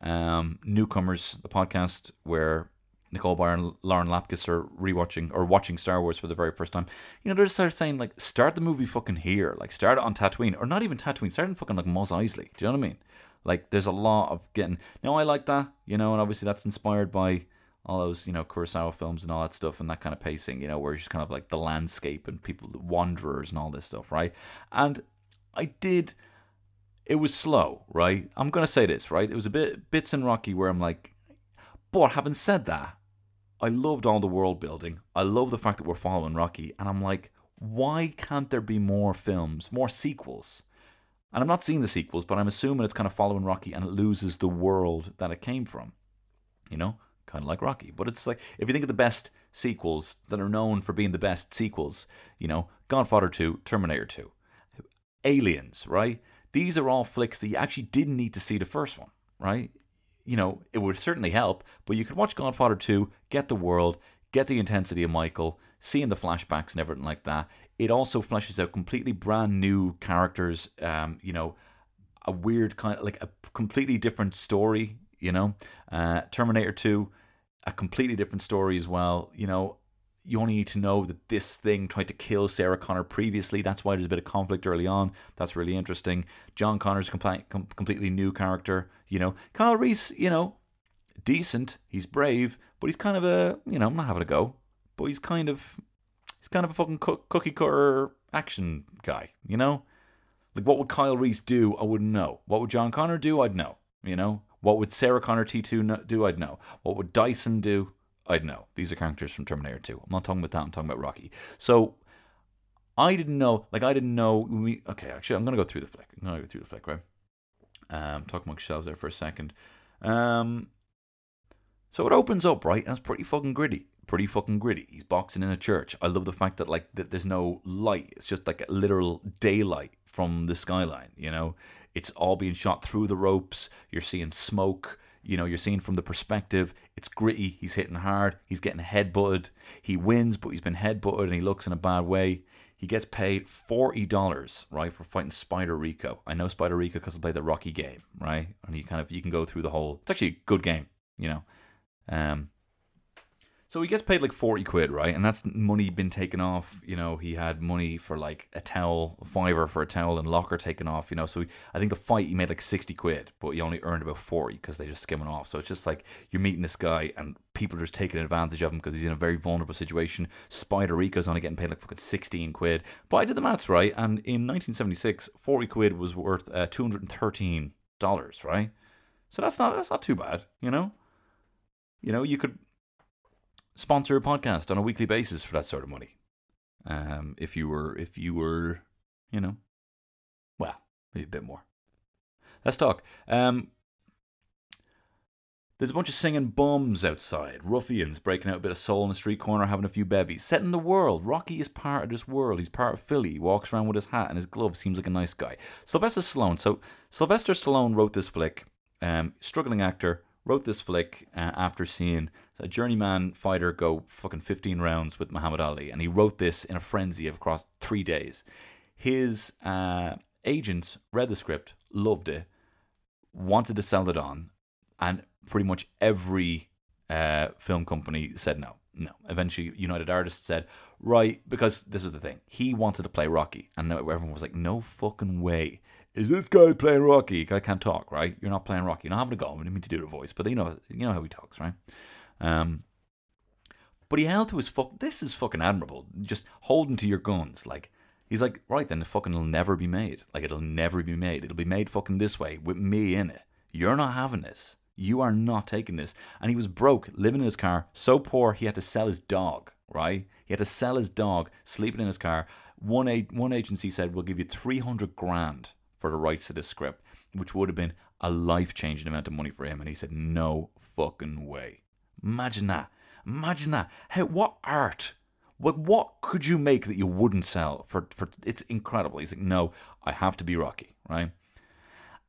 um, Newcomers, the podcast where Nicole Byer and Lauren Lapkus are rewatching or watching Star Wars for the very first time. You know, they're just sort of saying like, start the movie fucking here, like start it on Tatooine, or not even Tatooine, start in fucking like Mos Eisley. Do you know what I mean? Like, there's a lot of getting. Now, I like that, you know, and obviously that's inspired by all those, you know, Kurosawa films and all that stuff and that kind of pacing, you know, where it's just kind of like the landscape and people, wanderers and all this stuff, right? And I did it was slow, right? I'm gonna say this, right? It was a bit bits and Rocky where I'm like, but having said that, I loved all the world building. I love the fact that we're following Rocky, and I'm like, why can't there be more films, more sequels? And I'm not seeing the sequels, but I'm assuming it's kind of following Rocky and it loses the world that it came from. You know, kind of like Rocky. But it's like if you think of the best sequels that are known for being the best sequels, you know, Godfather 2, Terminator 2, Aliens, right? These are all flicks that you actually didn't need to see the first one, right? You know, it would certainly help, but you could watch Godfather 2, get the world, get the intensity of Michael, seeing the flashbacks and everything like that. It also fleshes out completely brand new characters, um, you know, a weird kind of like a completely different story, you know. Uh, Terminator 2, a completely different story as well, you know. You only need to know that this thing tried to kill Sarah Connor previously. That's why there's a bit of conflict early on. That's really interesting. John Connor's a compli- com- completely new character. You know, Kyle Reese, you know, decent. He's brave, but he's kind of a, you know, I'm not having a go, but he's kind of, he's kind of a fucking cook- cookie cutter action guy. You know, like what would Kyle Reese do? I wouldn't know. What would John Connor do? I'd know. You know, what would Sarah Connor T2 kn- do? I'd know. What would Dyson do? I'd know. These are characters from Terminator 2. I'm not talking about that. I'm talking about Rocky. So I didn't know. Like I didn't know. We okay. Actually, I'm gonna go through the flick. I'm gonna go through the flick, right? Um, talk amongst shelves there for a second. Um, so it opens up, right? And it's pretty fucking gritty. Pretty fucking gritty. He's boxing in a church. I love the fact that like that there's no light. It's just like literal daylight from the skyline. You know, it's all being shot through the ropes. You're seeing smoke. You know, you're seeing from the perspective. It's gritty. He's hitting hard. He's getting headbutted. He wins, but he's been headbutted and he looks in a bad way. He gets paid forty dollars, right, for fighting Spider Rico. I know Spider Rico because I played the Rocky game, right? And you kind of you can go through the whole. It's actually a good game, you know. Um, so he gets paid like 40 quid, right? And that's money been taken off. You know, he had money for like a towel, a fiver for a towel and locker taken off, you know. So he, I think the fight he made like 60 quid, but he only earned about 40 because they just skim it off. So it's just like you're meeting this guy and people are just taking advantage of him because he's in a very vulnerable situation. Spider Rico's only getting paid like fucking 16 quid. But I did the maths right. And in 1976, 40 quid was worth uh, $213, right? So that's not, that's not too bad, you know? You know, you could sponsor a podcast on a weekly basis for that sort of money. Um, if you were, if you were, you know, well, maybe a bit more. Let's talk. Um, there's a bunch of singing bums outside, ruffians breaking out a bit of soul in the street corner, having a few bevies. Set in the world. Rocky is part of this world. He's part of Philly. He walks around with his hat and his gloves. Seems like a nice guy. Sylvester Stallone. So Sylvester Stallone wrote this flick. Um, struggling actor wrote this flick uh, after seeing a journeyman fighter go fucking 15 rounds with Muhammad Ali, and he wrote this in a frenzy of across three days. His uh, agents read the script, loved it, wanted to sell it on, and pretty much every uh, film company said no. No. Eventually, United Artists said, right, because this was the thing. He wanted to play Rocky, and everyone was like, no fucking way. Is this guy playing Rocky? Guy can't talk, right? You're not playing Rocky. You're not having a go. I didn't mean to do the voice, but you know, you know how he talks, right? Um, but he held to his fuck. This is fucking admirable. Just holding to your guns, like he's like, right then, the fucking will never be made. Like it'll never be made. It'll be made fucking this way with me in it. You're not having this. You are not taking this. And he was broke, living in his car, so poor he had to sell his dog. Right? He had to sell his dog, sleeping in his car. One a- one agency said we'll give you three hundred grand for the rights to this script, which would have been a life changing amount of money for him. And he said, no fucking way. Imagine that. Imagine that. What art? What, what could you make that you wouldn't sell for, for it's incredible. He's like, no, I have to be Rocky, right?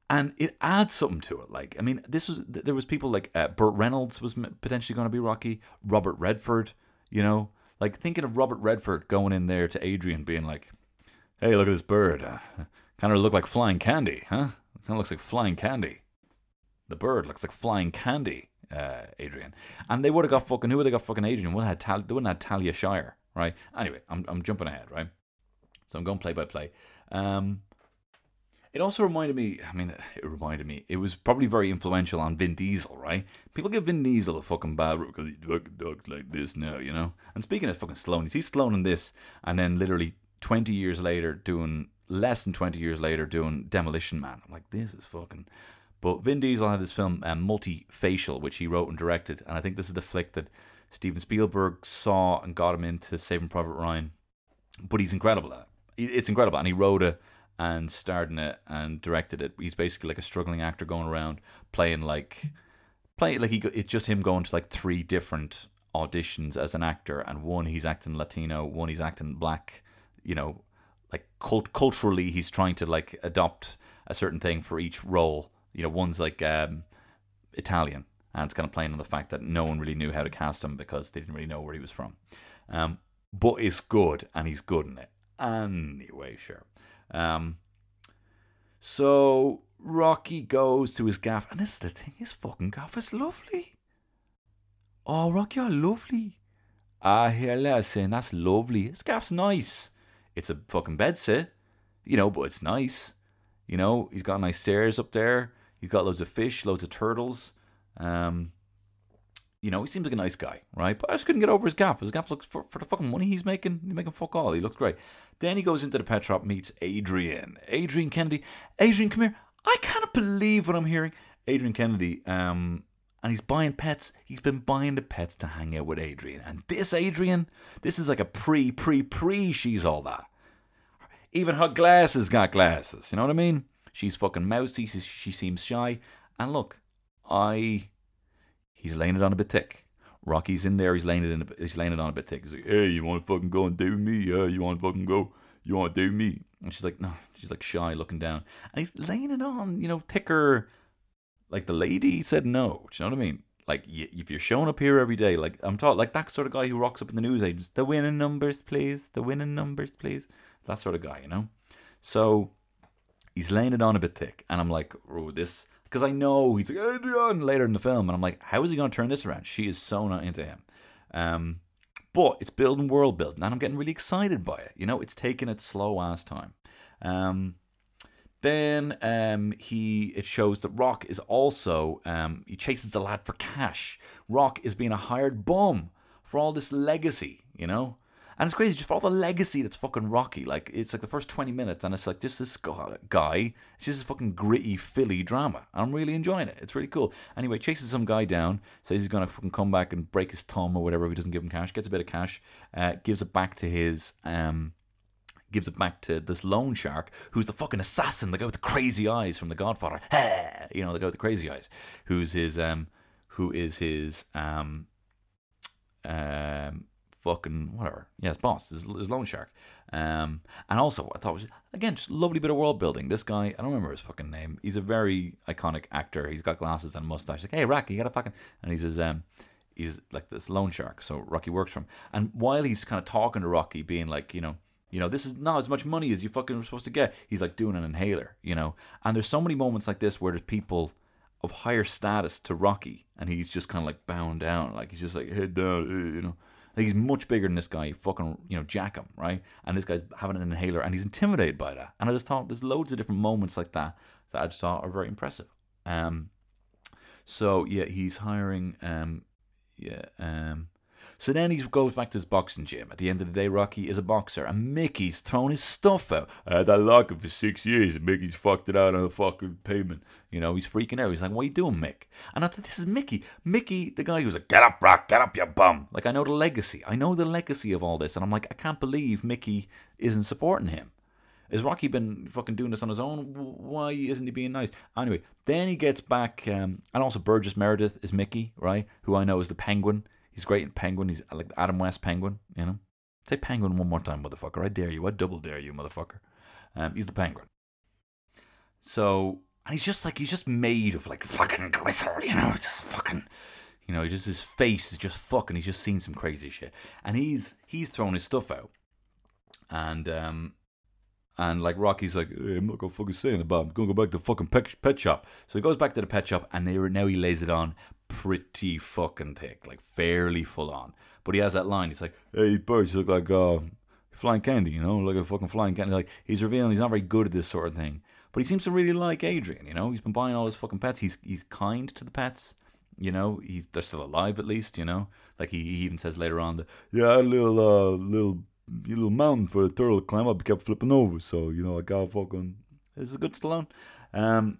And it adds something to it. Like, I mean, this was there was people like uh, Burt Reynolds was potentially going to be Rocky, Robert Redford, you know, like thinking of Robert Redford going in there to Adrian, being like, "Hey, look at this bird. (laughs) Kind of look like flying candy, huh? Kind of looks like flying candy. The bird looks like flying candy, uh, Adrian. And they would have got fucking who would have got fucking Adrian? Would have had they wouldn't have Talia Shire, right? Anyway, I'm I'm jumping ahead, right? So I'm going play by play. Um, it also reminded me. I mean, it reminded me. It was probably very influential on Vin Diesel, right? People give Vin Diesel a fucking bad rap because he fucking talks like this now, you know. And speaking of fucking Stallone, he's Stallone in this, and then literally 20 years later doing less than 20 years later doing Demolition Man. I'm like, this is fucking. But Vin Diesel had this film, um, Multifacial, which he wrote and directed, and I think this is the flick that Steven Spielberg saw and got him into Saving Private Ryan. But he's incredible at it. It's incredible, and he wrote it and starred in it and directed it. He's basically like a struggling actor going around playing like, playing like he. It's just him going to like three different auditions as an actor, and one he's acting Latino, one he's acting black. You know, like cult- culturally he's trying to like adopt a certain thing for each role. You know, one's like um, Italian, and it's kind of playing on the fact that no one really knew how to cast him because they didn't really know where he was from. Um, but it's good, and he's good in it. Anyway, sure. Um, so Rocky goes to his gaff, and this is the thing: his fucking gaff is lovely. Oh, Rocky, you're lovely. I hear lads saying that's lovely. His gaff's nice. It's a fucking bedsit, you know, but it's nice. You know, he's got nice stairs up there. He's got loads of fish, loads of turtles. Um, you know, he seems like a nice guy, right? But I just couldn't get over his gaff. His gaff looks for, for the fucking money he's making. He's making fuck all. He looks great. Then he goes into the pet shop, meets Adrian. Adrian Kennedy. Adrian, come here. I can't believe what I'm hearing. Adrian Kennedy. Um, and he's buying pets. He's been buying the pets to hang out with Adrian. And this Adrian, this is like a pre, pre, pre. She's all that. Even her glasses got glasses. You know what I mean? She's fucking mousy. She, seems shy. And look, I. He's laying it on a bit thick. Rocky's in there. He's laying it in. A, he's laying it on a bit thick. He's like, "Hey, you want to fucking go and do me? Yeah, you want to fucking go? You want to do me?" And she's like, "No." She's like shy, looking down, and he's laying it on. You know, thicker. Like the lady said no. Do you know what I mean? Like if you're showing up here every day, like I'm taught, like that sort of guy who rocks up in the news agents, the winning numbers, please, the winning numbers, please. That sort of guy, you know. So he's laying it on a bit thick, and I'm like, oh, this because I know he's like Adrian later in the film, and I'm like, how is he going to turn this around? She is so not into him. Um, but it's building world building, and I'm getting really excited by it. You know, it's taking its slow ass time. Um, then um, he it shows that Rock is also um, he chases the lad for cash. Rock is being a hired bum for all this legacy, you know. And it's crazy just for all the legacy that's fucking Rocky. Like it's like the first twenty minutes, and it's like just this guy. It's just this fucking gritty Philly drama. I'm really enjoying it. It's really cool. Anyway, chases some guy down, says he's gonna fucking come back and break his thumb or whatever if he doesn't give him cash. Gets a bit of cash, uh, gives it back to his um, gives it back to this loan shark who's the fucking assassin, the guy with the crazy eyes from The Godfather. (laughs) you know, the guy with the crazy eyes, who's his um, who is his um, um, fucking whatever. His boss, his, his loan shark. Um, and also I thought was again just lovely bit of world building. This guy, I don't remember his fucking name. He's a very iconic actor. He's got glasses and a mustache. Like, hey, Rocky, you got a fucking, and he's his um. He's like this loan shark, so Rocky works for him. And while he's kind of talking to Rocky, being like, you know, you know, this is not as much money as you fucking were supposed to get. He's like doing an inhaler, you know. And there's so many moments like this where there's people of higher status to Rocky, and he's just kind of like bowing down, like he's just like head down, you know. Like he's much bigger than this guy. Fucking, you know, jack him, right? And this guy's having an inhaler, and he's intimidated by that. And I just thought there's loads of different moments like that that I just thought are very impressive. Um, so yeah, he's hiring. Um, yeah. Um, so then he goes back to his boxing gym. At the end of the day, Rocky is a boxer, and Mickey's thrown his stuff out. I had that locker for six years, and Mickey's fucked it out on the fucking pavement. You know, he's freaking out. He's like, "What are you doing, Mick?" And I thought, "This is Mickey. Mickey, the guy who's like, get up, Rock, get up, you bum." Like, I know the legacy. I know the legacy of all this, and I'm like, I can't believe Mickey isn't supporting him. Has Rocky been fucking doing this on his own? Why isn't he being nice? Anyway, then he gets back, um, and also Burgess Meredith is Mickey, right? Who I know is the Penguin. He's great in Penguin. He's like Adam West Penguin, you know. Say Penguin one more time, motherfucker. I dare you. I double dare you, motherfucker. Um, he's the Penguin. So, and he's just like he's just made of like fucking gristle, you know. It's just fucking, you know. Just his face is just fucking. He's just seen some crazy shit, and he's he's throwing his stuff out, and um, and like Rocky's like, hey, I'm not gonna fucking say anything about. It. I'm gonna go back to the fucking pet, pet shop. So he goes back to the pet shop, and they, now he lays it on pretty fucking thick, like fairly full on. But he has that line. He's like, "Hey, birds, look like uh, flying candy, you know, like a fucking flying candy." Like he's revealing he's not very good at this sort of thing, but he seems to really like Adrian. You know, he's been buying all his fucking pets. He's he's kind to the pets. You know, he's they're still alive at least. You know, like he, he even says later on that yeah, a little uh, little little mountain for the turtle to climb up. He kept flipping over, so you know I got fucking. This is a good Stallone. Um,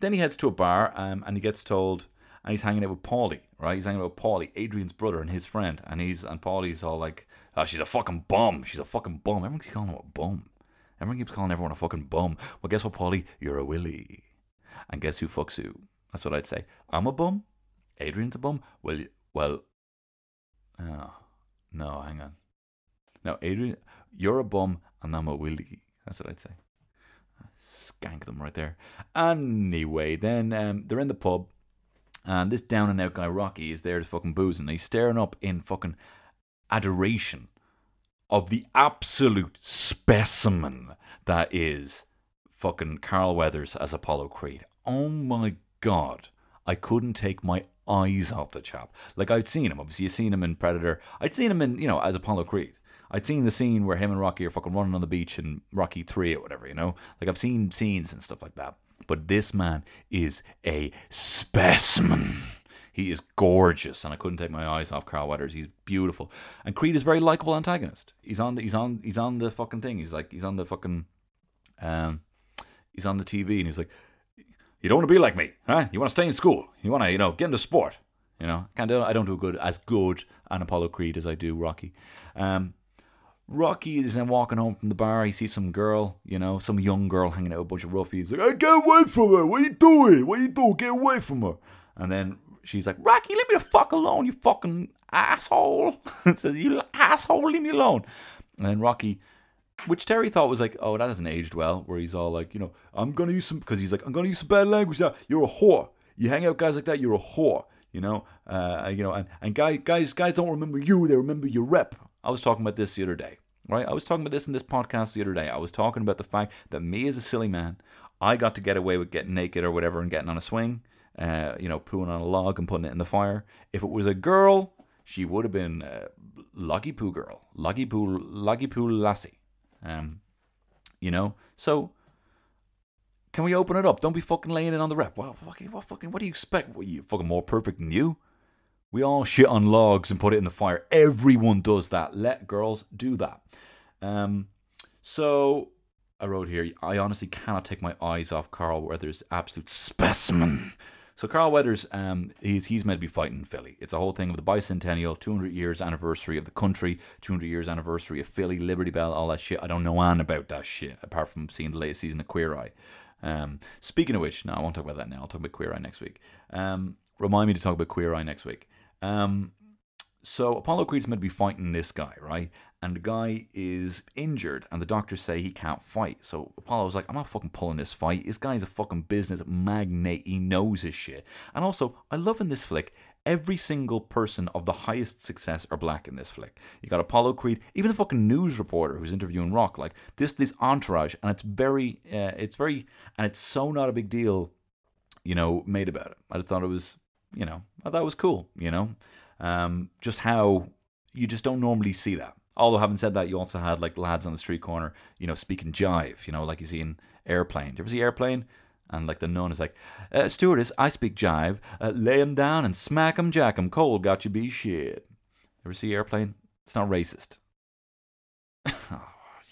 then he heads to a bar, um, and he gets told and he's hanging out with Paulie, right? He's hanging out with Paulie, Adrian's brother and his friend, and he's and Paulie's all like, "Oh, she's a fucking bum. She's a fucking bum." Everyone keeps calling him a bum. Everyone keeps calling everyone a fucking bum. Well, guess what, Paulie? You're a willy. And guess who fucks who? That's what I'd say. I'm a bum. Adrian's a bum. Well, well. Oh, no, hang on. No, Adrian, you're a bum, and I'm a willy. That's what I'd say. Ah, skank them right there. Anyway, then um, they're in the pub. And this down and out guy Rocky is there to fucking boozing. He's staring up in fucking adoration of the absolute specimen that is fucking Carl Weathers as Apollo Creed. Oh my god. I couldn't take my eyes off the chap. Like I'd seen him, obviously you've seen him in Predator. I'd seen him in, you know, as Apollo Creed. I'd seen the scene where him and Rocky are fucking running on the beach in Rocky 3 or whatever, you know? Like I've seen scenes and stuff like that. But this man is a specimen. He is gorgeous, and I couldn't take my eyes off Carl Weathers. He's beautiful, and Creed is a very likable antagonist. He's on, the, he's on, he's on the fucking thing. He's like, he's on the fucking, um, he's on the TV, and he's like, you don't want to be like me, huh? You want to stay in school. You want to, you know, get into sport. You know, can't do. I don't do good as good an Apollo Creed as I do Rocky. Um, Rocky is then walking home from the bar. He sees some girl, you know, some young girl hanging out with a bunch of ruffians. Like, hey, get away from her. What are you doing? What are you doing? Get away from her. And then she's like, Rocky, leave me the fuck alone, you fucking asshole. (laughs) so you asshole, leave me alone. And then Rocky, which Terry thought was like, oh, that hasn't aged well, where he's all like, you know, I'm gonna use some because he's like, I'm gonna use some bad language now. You're a whore. You hang out guys like that, you're a whore. You know, uh, you know, and, and guys, guys, guys don't remember you; they remember your rep. I was talking about this the other day, right? I was talking about this in this podcast the other day. I was talking about the fact that me as a silly man, I got to get away with getting naked or whatever and getting on a swing, uh, you know, pooing on a log and putting it in the fire. If it was a girl, she would have been uh, Luggy Poo girl, Luggy Poo, Luggy Poo lassie. Um, you know, so can we open it up? Don't be fucking laying it on the rep. Well, fucking, what fucking, what do you expect? What, you fucking more perfect than you? We all shit on logs and put it in the fire. Everyone does that. Let girls do that. Um, so I wrote here. I honestly cannot take my eyes off Carl Weathers' absolute specimen. So Carl Weathers, um, he's he's meant to be fighting Philly. It's a whole thing of the bicentennial, 200 years anniversary of the country, 200 years anniversary of Philly, Liberty Bell, all that shit. I don't know on about that shit apart from seeing the latest season of Queer Eye. Um, speaking of which, no, I won't talk about that now. I'll talk about Queer Eye next week. Um, remind me to talk about Queer Eye next week. Um, so Apollo Creed's meant to be fighting this guy, right? And the guy is injured, and the doctors say he can't fight. So Apollo's like, I'm not fucking pulling this fight. This guy's a fucking business magnate. He knows his shit. And also, I love in this flick, every single person of the highest success are black in this flick. You got Apollo Creed, even the fucking news reporter who's interviewing Rock, like this, this entourage, and it's very, uh, it's very, and it's so not a big deal, you know, made about it. I just thought it was, you know, that was cool, you know, um, just how you just don't normally see that. Although having said that, you also had like lads on the street corner, you know, speaking jive, you know, like you see in Airplane. Do you ever see Airplane? And like the nun is like, uh, stewardess, I speak jive. Uh, lay him down and smack him, jack him. Cold got you be shit. Ever see Airplane? It's not racist. (laughs) oh,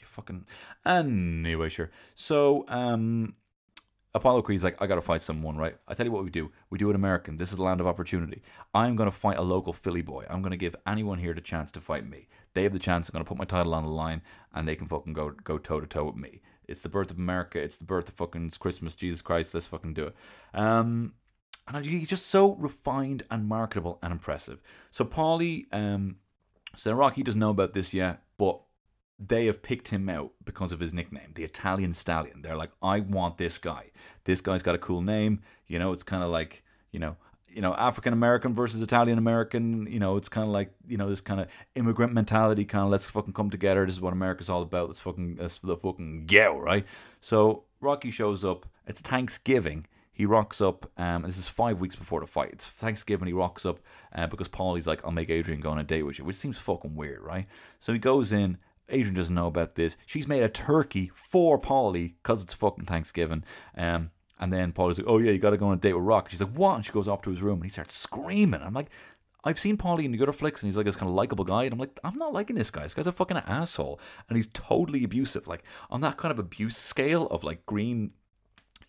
you fucking. Anyway, sure. So, um, Apollo Creed's like, I gotta fight someone, right? I tell you what we do. We do it American. This is the land of opportunity. I'm gonna fight a local Philly boy. I'm gonna give anyone here the chance to fight me. They have the chance. I'm gonna put my title on the line, and they can fucking go go toe to toe with me. It's the birth of America. It's the birth of fucking Christmas. Jesus Christ, let's fucking do it. Um, and he's just so refined and marketable and impressive. So Paulie, um, so Rocky doesn't know about this yet, but they have picked him out because of his nickname, the Italian Stallion. They're like, I want this guy. This guy's got a cool name. You know, it's kind of like, you know, you know, African American versus Italian American. You know, it's kind of like, you know, this kind of immigrant mentality. Kind of let's fucking come together. This is what America's all about. Let's fucking let's the fucking go right. So Rocky shows up. It's Thanksgiving. He rocks up. Um, this is five weeks before the fight. It's Thanksgiving. He rocks up uh, because Paulie's like, "I'll make Adrian go on a date with you," which seems fucking weird, right? So he goes in. Adrian doesn't know about this. She's made a turkey for Paulie because it's fucking Thanksgiving. Um, and then Paulie's like, "Oh yeah, you got to go on a date with Rock." She's like, "What?" And she goes off to his room and he starts screaming. I'm like, I've seen Paulie in the other flicks and he's like this kind of likable guy, and I'm like, I'm not liking this guy. This guy's a fucking asshole, and he's totally abusive. Like on that kind of abuse scale of like green,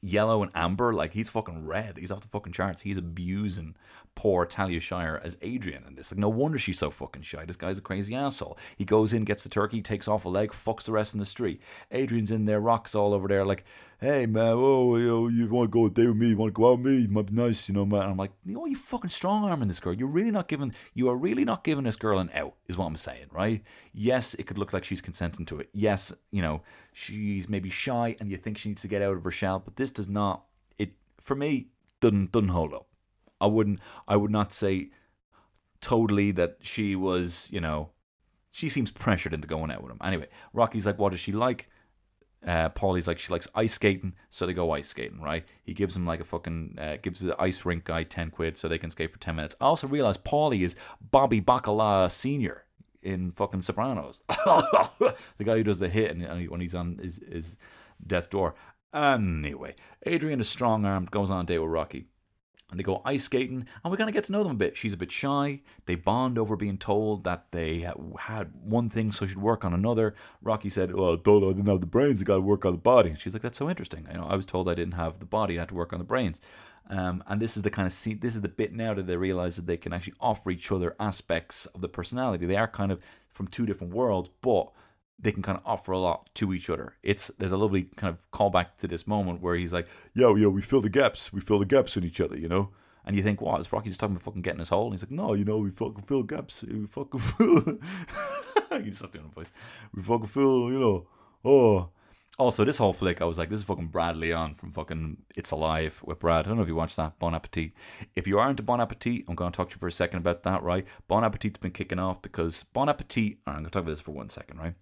yellow, and amber, like he's fucking red. He's off the fucking charts. He's abusing poor Talia Shire as Adrian in this. Like no wonder she's so fucking shy. This guy's a crazy asshole. He goes in, gets the turkey, takes off a leg, fucks the rest in the street. Adrian's in there, rocks all over there, like hey man, oh, you, you want to go a date with me? You want to go out with me? It might be nice, you know, man. And I'm like, know, you fucking strong arming this girl. You're really not giving, you are really not giving this girl an out, is what I'm saying, right? Yes, it could look like she's consenting to it. Yes, you know, she's maybe shy and you think she needs to get out of her shell, but this does not. It for me doesn't doesn't hold up. I wouldn't. I would not say totally that she was, you know, she seems pressured into going out with him. Anyway, Rocky's like, what is she like? Uh, Paulie's like she likes ice skating, so they go ice skating, right? He gives him like a fucking uh, gives the ice rink guy ten quid so they can skate for ten minutes. I also realize Paulie is Bobby Bacala Senior in fucking Sopranos, (laughs) the guy who does the hit and, when he's on his, his death's door. Anyway, Adrian is strong armed, goes on a date with Rocky. And they go ice skating, and we kind of get to know them a bit. She's a bit shy. They bond over being told that they had one thing, so she'd work on another. Rocky said, "Well, told I didn't have the brains. I got to work on the body." She's like, "That's so interesting. You know, I was told I didn't have the body. I had to work on the brains." Um, and this is the kind of scene. This is the bit now that they realize that they can actually offer each other aspects of the personality. They are kind of from two different worlds, but they can kind of offer a lot to each other. It's there's a lovely kind of callback to this moment where he's like, "Yo, yo, we fill the gaps, we fill the gaps in each other," you know. And you think, what, is Rocky just talking about fucking getting his hole? And he's like, no, you know, we fucking fill gaps. We fucking fill. (laughs) you just doing the voice. We fucking fill, you know. Oh. Also, this whole flick, I was like, this is fucking Brad Leone from fucking It's Alive with Brad. I don't know if you watched that. Bon Appetit. If you aren't into Bon Appetit, I'm going to talk to you for a second about that, right? Bon Appetit's been kicking off because Bon Appetit, I'm going to talk about this for one second, right?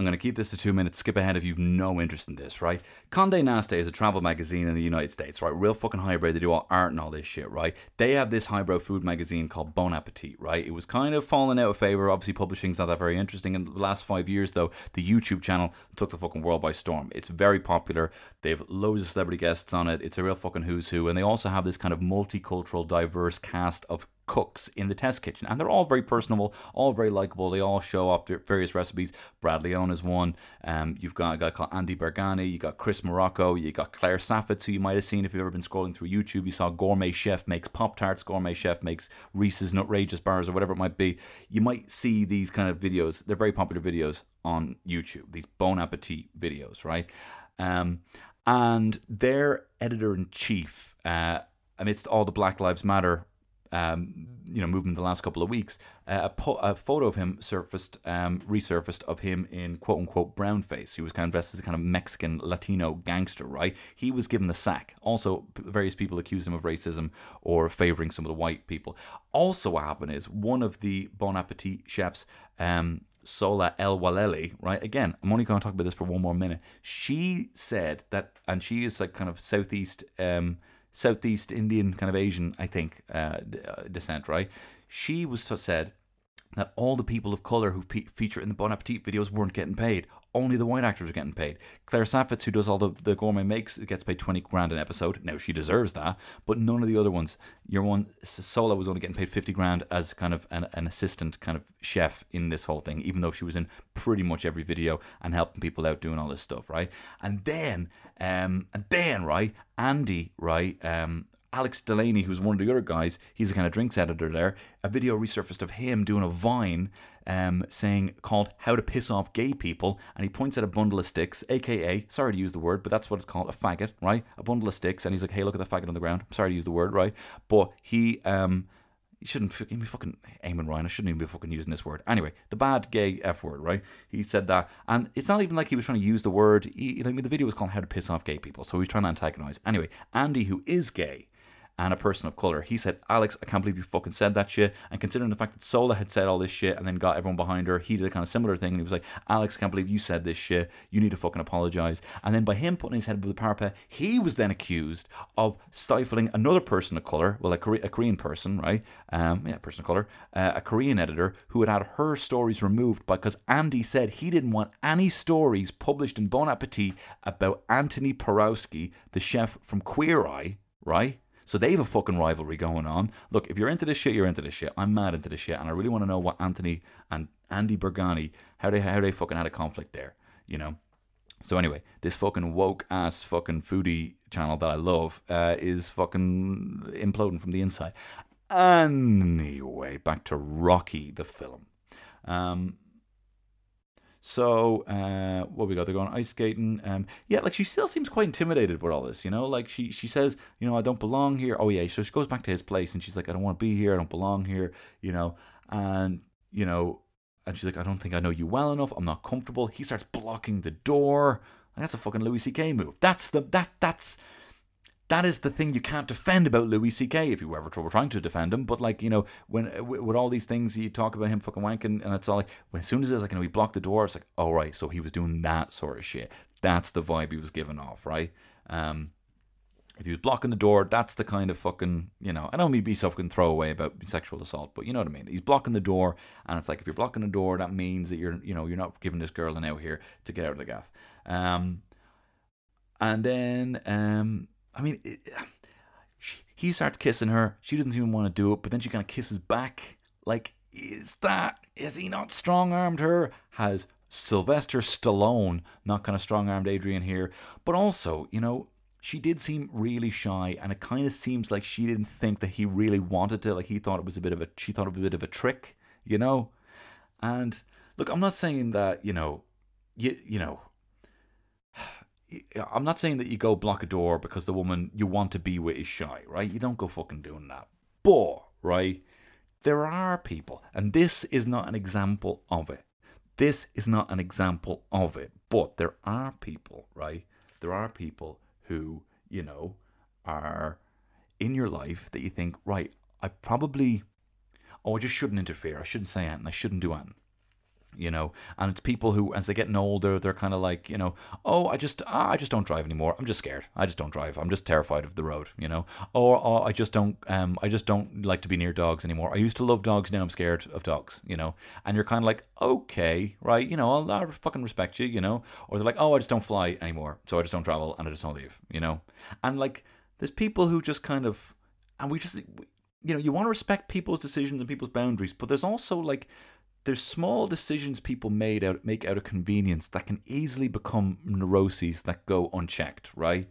I'm going to keep this to two minutes, skip ahead if you've no interest in this, right? Conde Nast is a travel magazine in the United States, right? Real fucking highbrow. They do all art and all this shit, right? They have this highbrow food magazine called Bon Appetit, right? It was kind of falling out of favor. Obviously, publishing's not that very interesting. In the last five years, though, the YouTube channel took the fucking world by storm. It's very popular. They have loads of celebrity guests on it. It's a real fucking who's who. And they also have this kind of multicultural, diverse cast of cooks in the test kitchen, and they're all very personable, all very likable. They all show off various recipes. Brad Leone is one. Um, you've got a guy called Andy Baraghani. You've got Chris Morocco. You've got Claire Saffitz, who you might have seen if you've ever been scrolling through YouTube. You saw Gourmet Chef makes Pop Tarts. Gourmet Chef makes Reese's Nutrageous bars or whatever it might be. You might see these kind of videos. They're very popular videos on YouTube. These Bon Appetit videos, right? Um, and their editor in chief, uh, amidst all the Black Lives Matter um, you know, movement the last couple of weeks, uh, a, po- a photo of him surfaced, um, resurfaced of him in quote unquote brown face. He was kind of dressed as a kind of Mexican Latino gangster, right? He was given the sack. Also, various people accused him of racism or favoring some of the white people. Also, what happened is one of the Bon Appetit chefs, um, Sohla El-Waylly, right? Again, I'm only going to talk about this for one more minute. She said that, and she is like kind of Southeast. Um, Southeast Indian kind of Asian, I think, uh, uh, descent, right? She was so said that all the people of color who pe- feature in the Bon Appetit videos weren't getting paid. Only the white actors are getting paid. Claire Saffitz, who does all the, the gourmet makes, gets paid 20 grand an episode. Now, she deserves that, but none of the other ones. Your one, Sohla, was only getting paid 50 grand as kind of an, an assistant kind of chef in this whole thing, even though she was in pretty much every video and helping people out doing all this stuff, right? And then, um, and then, right, Andy, right, um, Alex Delany, who's one of the other guys, he's a kind of drinks editor there. A video resurfaced of him doing a vine um, saying called How to Piss Off Gay People. And he points at a bundle of sticks, aka, sorry to use the word, but that's what it's called, a faggot, right? A bundle of sticks. And he's like, hey, look at the faggot on the ground. Sorry to use the word, right? But he. Um, you shouldn't be fucking Eamon Ryan. I shouldn't even be fucking using this word. Anyway, the bad gay F word, right? He said that. And it's not even like he was trying to use the word. He, I mean, the video was called How to Piss Off Gay People. So he was trying to antagonize. Anyway, Andy, who is gay, and a person of color. He said, Alex, I can't believe you fucking said that shit. And considering the fact that Sohla had said all this shit and then got everyone behind her, he did a kind of similar thing. And he was like, Alex, I can't believe you said this shit. You need to fucking apologize. And then by him putting his head above the parapet, he was then accused of stifling another person of color, well, a, Kore- a Korean person, right? Um, yeah, person of color, uh, a Korean editor who had had her stories removed because Andy said he didn't want any stories published in Bon Appetit about Antoni Porowski, the chef from Queer Eye, right? So they have a fucking rivalry going on. Look, if you're into this shit, you're into this shit. I'm mad into this shit, and I really want to know what Antoni and Andy Baraghani how they how they fucking had a conflict there. You know. So anyway, this fucking woke ass fucking foodie channel that I love uh, is fucking imploding from the inside. Anyway, back to Rocky the film. Um, so uh, what we got? They're going ice skating. Um, yeah, like she still seems quite intimidated with all this. You know, like she she says, you know, I don't belong here. Oh yeah, so she goes back to his place and she's like, I don't want to be here. I don't belong here. You know, and you know, and she's like, I don't think I know you well enough. I'm not comfortable. He starts blocking the door. That's a fucking Louis C.K. move. That's the that that's that is the thing you can't defend about Louis C.K. if you ever trying to defend him. But like you know, when with with all these things you talk about him fucking wanking, and it's all like when as soon as it's like you know he blocked the door, it's like oh right, so he was doing that sort of shit. That's the vibe he was giving off, right? Um, if he was blocking the door, that's the kind of fucking you know. I don't mean be fucking throwaway about sexual assault, but you know what I mean. He's blocking the door, and it's like if you're blocking the door, that means that you're you know you're not giving this girl an out here to get out of the gaff. Um, and then um, I mean, it, (sighs) she, he starts kissing her. She doesn't even want to do it, but then she kind of kisses back. Like, is that is he not strong armed her? Has Sylvester Stallone not kind of strong armed Adrian here? But also, you know, she did seem really shy, and it kind of seems like she didn't think that he really wanted to. Like he thought it was a bit of a she thought it was a bit of a trick, you know. And look, I'm not saying that you know you you know, I'm not saying that you go block a door because the woman you want to be with is shy, right? You don't go fucking doing that. But right, there are people, and this is not an example of it. This is not an example of it. But there are people, right? There are people who you know are in your life that you think, right? I probably, oh, I just shouldn't interfere. I shouldn't say anything. I shouldn't do anything you know and it's people who as they're getting older they're kind of like you know oh i just ah, i just don't drive anymore. I'm just scared. I just don't drive. I'm just terrified of the road you know? Or oh, i just don't um i just don't like to be near dogs anymore. I used to love dogs now i'm scared of dogs you know? And you're kind of like okay right you know i'll, I'll fucking respect you you know? Or they're like oh i just don't fly anymore so i just don't travel and i just don't leave you know? And like there's people who just kind of and we just you know you want to respect people's decisions and people's boundaries but there's also like there's small decisions people made out make out of convenience that can easily become neuroses that go unchecked, right?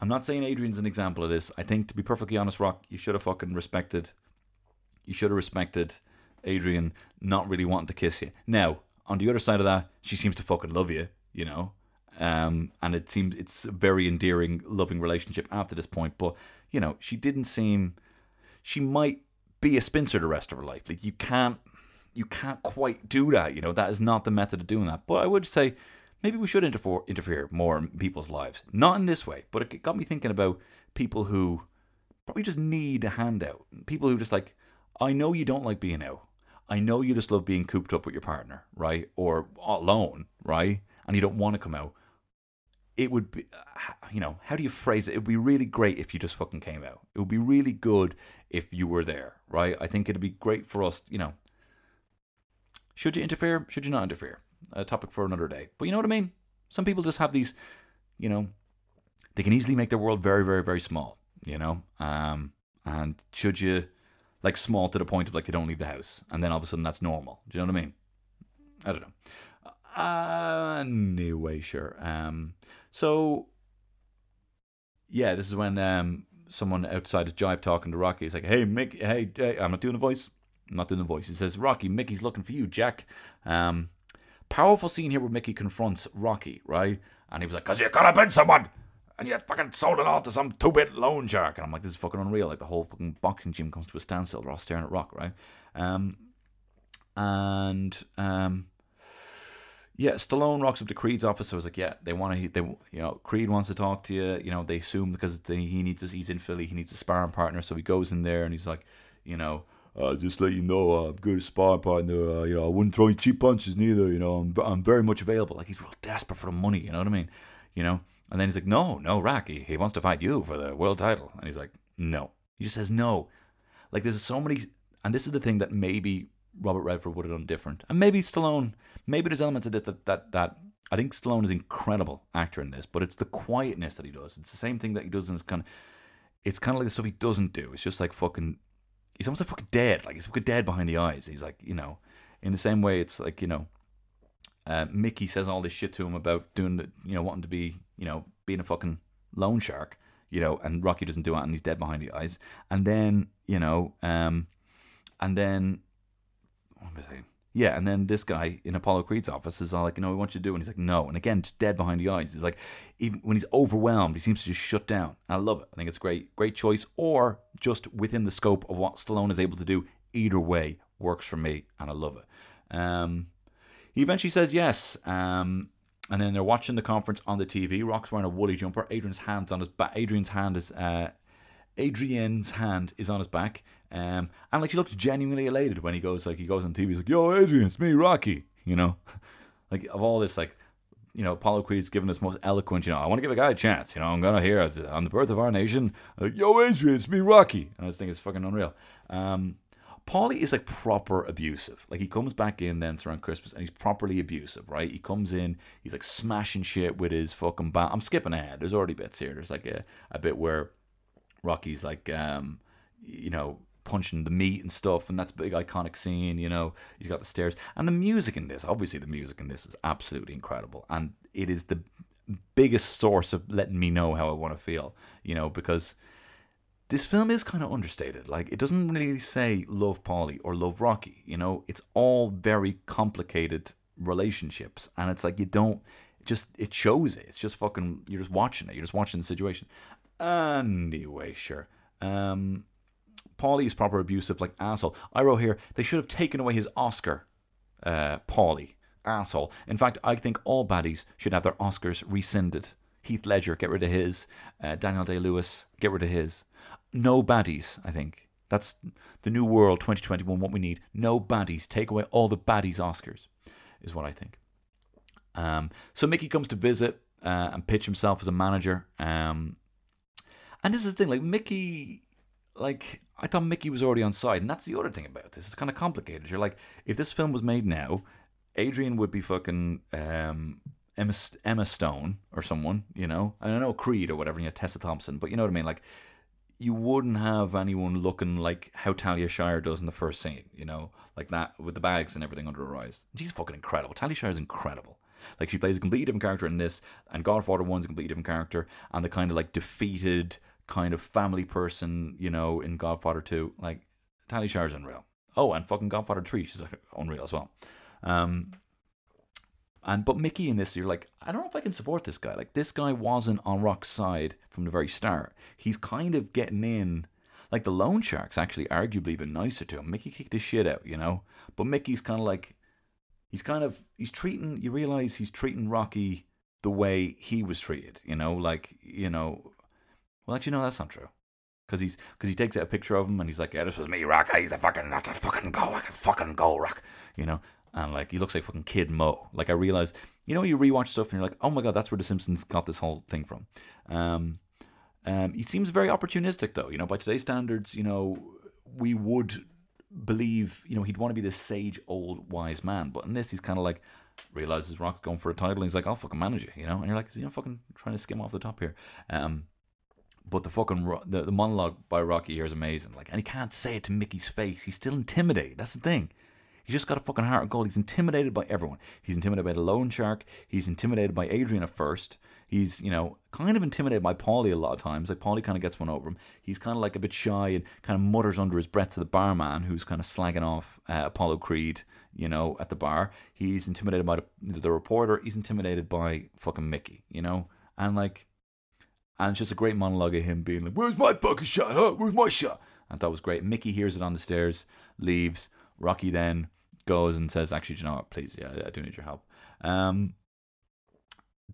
I'm not saying Adrian's an example of this. I think to be perfectly honest, Rock, you should have fucking respected you should have respected Adrian not really wanting to kiss you. Now, on the other side of that, she seems to fucking love you, you know. Um, and it seems it's a very endearing, loving relationship after this point. But you know, she didn't seem. She might be a spinster the rest of her life. Like you can't you can't quite do that. You know, that is not the method of doing that. But I would say maybe we should interfere, interfere more in people's lives. Not in this way, but it got me thinking about people who probably just need a handout. People who just like, I know you don't like being out. I know you just love being cooped up with your partner, right? Or alone, right? And you don't want to come out. It would be, uh, you know, how do you phrase it? It would be really great if you just fucking came out. It would be really good if you were there, right? I think it'd be great for us, you know, should you interfere? Should you not interfere? A topic for another day. But you know what I mean? Some people just have these, you know, they can easily make their world very, very, very small, you know? Um, and should you, like, small to the point of, like, they don't leave the house. And then all of a sudden that's normal. Do you know what I mean? I don't know. Uh, anyway, sure. Um, so, yeah, this is when um, someone outside is jive talking to Rocky. He's like, hey, Mick, hey, hey, I'm not doing a voice. Not doing the voice. He says, Rocky, Mickey's looking for you, Jack. Um, powerful scene here where Mickey confronts Rocky, right? And he was like, because you could have been someone. And you fucking sold it off to some two bit loan shark. And I'm like, this is fucking unreal. Like the whole fucking boxing gym comes to a standstill. They're all staring at Rock, right? Um, and um, yeah, Stallone rocks up to Creed's office. I was like, yeah, they want to, they, you know, Creed wants to talk to you. You know, they assume because he needs, to, he's in Philly, he needs a sparring partner. So he goes in there and he's like, you know, uh, just let you know, uh, I'm good sparring partner. Uh, you know, I wouldn't throw you cheap punches neither. You know, I'm, I'm very much available. Like he's real desperate for the money. You know what I mean? You know. And then he's like, no, no, Rocky. He wants to fight you for the world title. And he's like, no. He just says no. Like there's so many, and this is the thing that maybe Robert Redford would have done different, and maybe Stallone. Maybe there's elements of this that that that I think Stallone is an incredible actor in this, but it's the quietness that he does. It's the same thing that he does in his kind of. It's kind of like the stuff he doesn't do. It's just like fucking he's almost like fucking dead. Like he's fucking dead behind the eyes. He's like, you know, in the same way, it's like, you know, uh, Mickey says all this shit to him about doing, the, you know, wanting to be, you know, being a fucking loan shark, you know, and Rocky doesn't do it and he's dead behind the eyes. And then, you know, um, and then, what was I saying? Yeah, and then this guy in Apollo Creed's office is all like, you know, we want you to do, and he's like, no, and again, just dead behind the eyes. He's like, even when he's overwhelmed, he seems to just shut down. I love it. I think it's a great, great choice, or just within the scope of what Stallone is able to do. Either way works for me, and I love it. Um, he eventually says yes, um, and then they're watching the conference on the TV. Rock's wearing a woolly jumper. Adrian's hands on his back. Adrian's hand is uh, Adrian's hand is on his back. Um, and like he looks genuinely elated when he goes like he goes on TV. He's like, "Yo, Adrian, it's me, Rocky." (laughs) You know, (laughs) like of all this, like you know, Apollo Creed's given this most eloquent. You know, I want to give a guy a chance. You know, I'm gonna hear on the birth of our nation. Like, Yo, Adrian, it's me, Rocky. And I just think it's fucking unreal. Um, Paulie is like proper abusive. Like he comes back in then around Christmas and he's properly abusive, right? He comes in, he's like smashing shit with his fucking bat. I'm skipping ahead. There's already bits here. There's like a, a bit where Rocky's like, um, you know, punching the meat and stuff, and that's a big iconic scene. You know, he's got the stairs and the music in this. Obviously, the music in this is absolutely incredible, and it is the biggest source of letting me know how I want to feel. You know, because this film is kind of understated. Like, it doesn't really say love Paulie or love Rocky. You know, it's all very complicated relationships, and it's like you don't just it shows it. It's just fucking you're just watching it. You're just watching the situation. Anyway, sure. Um, Paulie is proper abusive, like asshole. I wrote here they should have taken away his Oscar. Uh, Paulie, asshole. In fact, I think all baddies should have their Oscars rescinded. Heath Ledger, get rid of his. Uh, Daniel Day Lewis, get rid of his. No baddies, I think. That's the new world 2021, what we need. No baddies. Take away all the baddies Oscars, is what I think. Um, so Mickey comes to visit uh, and pitch himself as a manager. Um, and this is the thing, like Mickey, like I thought Mickey was already on side, and that's the other thing about this. It's kind of complicated. You're like, if this film was made now, Adrian would be fucking um, Emma, Emma Stone or someone, you know. And I know Creed or whatever, you know, Tessa Thompson, but you know what I mean. Like, you wouldn't have anyone looking like how Talia Shire does in the first scene, you know, like that with the bags and everything under her eyes. She's fucking incredible. Talia Shire is incredible. Like she plays a completely different character in this, and Godfather One's a completely different character, and the kind of like defeated kind of family person, you know, in Godfather Two. Like Talia Shire's unreal. Oh, and fucking Godfather Three, she's like unreal as well. Um, and but Mickey in this, you're like, I don't know if I can support this guy. Like this guy wasn't on Rock's side from the very start. He's kind of getting in. Like the Loan Sharks actually arguably been nicer to him. Mickey kicked his shit out, you know. But Mickey's kind of like, he's kind of he's treating. You realize he's treating Rocky the way he was treated, you know. Like you know, well actually no, that's not true. Cause he's, cause he takes a picture of him and he's like, "Yeah, this was me, Rock. He's a fucking, I can fucking go, I can fucking go, Rock." You know, and like he looks like fucking Kid Mo. Like I realize, you know, you rewatch stuff and you're like, oh my god, that's where The Simpsons got this whole thing from. Um, um, he seems very opportunistic though. You know, by today's standards, you know, we would believe, you know, he'd want to be this sage old wise man, but in this, he's kind of like realizes Rock's going for a title, and he's like, I'll fucking manage it, you know, and you're like, you know, fucking trying to skim off the top here. Um, but the fucking the, the monologue by Rocky here is amazing. Like, and he can't say it to Mickey's face. He's still intimidated. That's the thing. He's just got a fucking heart of gold. He's intimidated by everyone. He's intimidated by the loan shark. He's intimidated by Adrian at first. He's, you know, kind of intimidated by Paulie a lot of times. Like Paulie kind of gets one over him. He's kind of like a bit shy and kind of mutters under his breath to the barman who's kind of slagging off uh, Apollo Creed, you know, at the bar. He's intimidated by the, the reporter. He's intimidated by fucking Mickey, you know, and like and it's just a great monologue of him being like, Where's my fucking shot? Huh? Where's my shot? And that was great. Mickey hears it on the stairs, leaves. Rocky then goes and says, Actually, do you know what? Please, yeah, I do need your help. Um,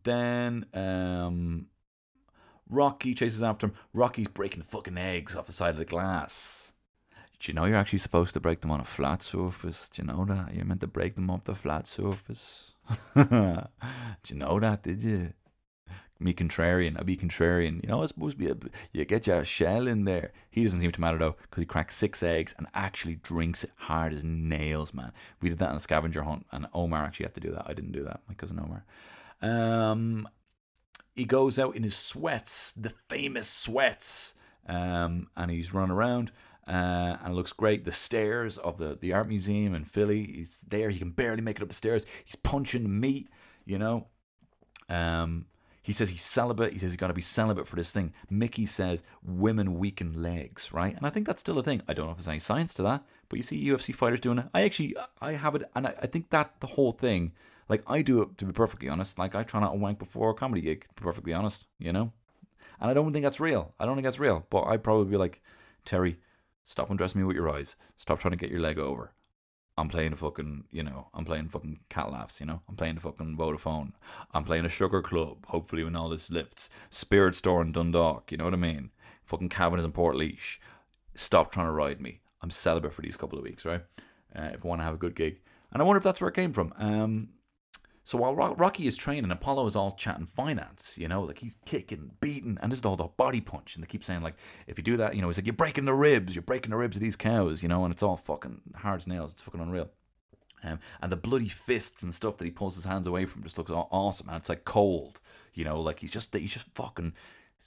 then um, Rocky chases after him. Rocky's breaking fucking eggs off the side of the glass. Do you know you're actually supposed to break them on a flat surface? Do you know that? You're meant to break them off the flat surface. (laughs) Do you know that, did you? Me contrarian. I'll be contrarian. You know, it's supposed to be a, you get your shell in there. He doesn't seem to matter though, because he cracks six eggs and actually drinks it hard as nails, man. We did that on a scavenger hunt, and Omar actually had to do that. I didn't do that. My cousin Omar. Um, he goes out in his sweats, the famous sweats, um, and he's running around. Uh, and it looks great. The stairs of the, the art museum in Philly, he's there. He can barely make it up the stairs. He's punching meat, you know. Um, he says he's celibate. He says he's got to be celibate for this thing. Mickey says women weaken legs, right? And I think that's still a thing. I don't know if there's any science to that, but you see UFC fighters doing it. I actually, I have it, and I, I think that the whole thing, like I do it to be perfectly honest. Like I try not to wank before a comedy gig, to be perfectly honest, you know. And I don't think that's real. I don't think that's real. But I'd probably be like, Terry, stop undressing me with your eyes. Stop trying to get your leg over. I'm playing a fucking, you know, I'm playing fucking cat laughs, you know, I'm playing fucking Vodafone, I'm playing a sugar club, hopefully when all this lifts, Spirit Store in Dundalk, you know what I mean? Fucking Cavan's in Portlaoise. Stop trying to ride me. I'm celibate for these couple of weeks, right? Uh, if I want to have a good gig. And I wonder if that's where it came from. Um, so while Rocky is training, Apollo is all chatting finance, you know, like he's kicking, beating, and this is all the body punch. And they keep saying, like, if you do that, you know, he's like, you're breaking the ribs, you're breaking the ribs of these cows, you know, and it's all fucking hard as nails. It's fucking unreal. Um, and the bloody fists and stuff that he pulls his hands away from just looks awesome. And it's like cold, you know, like he's just, he's just fucking,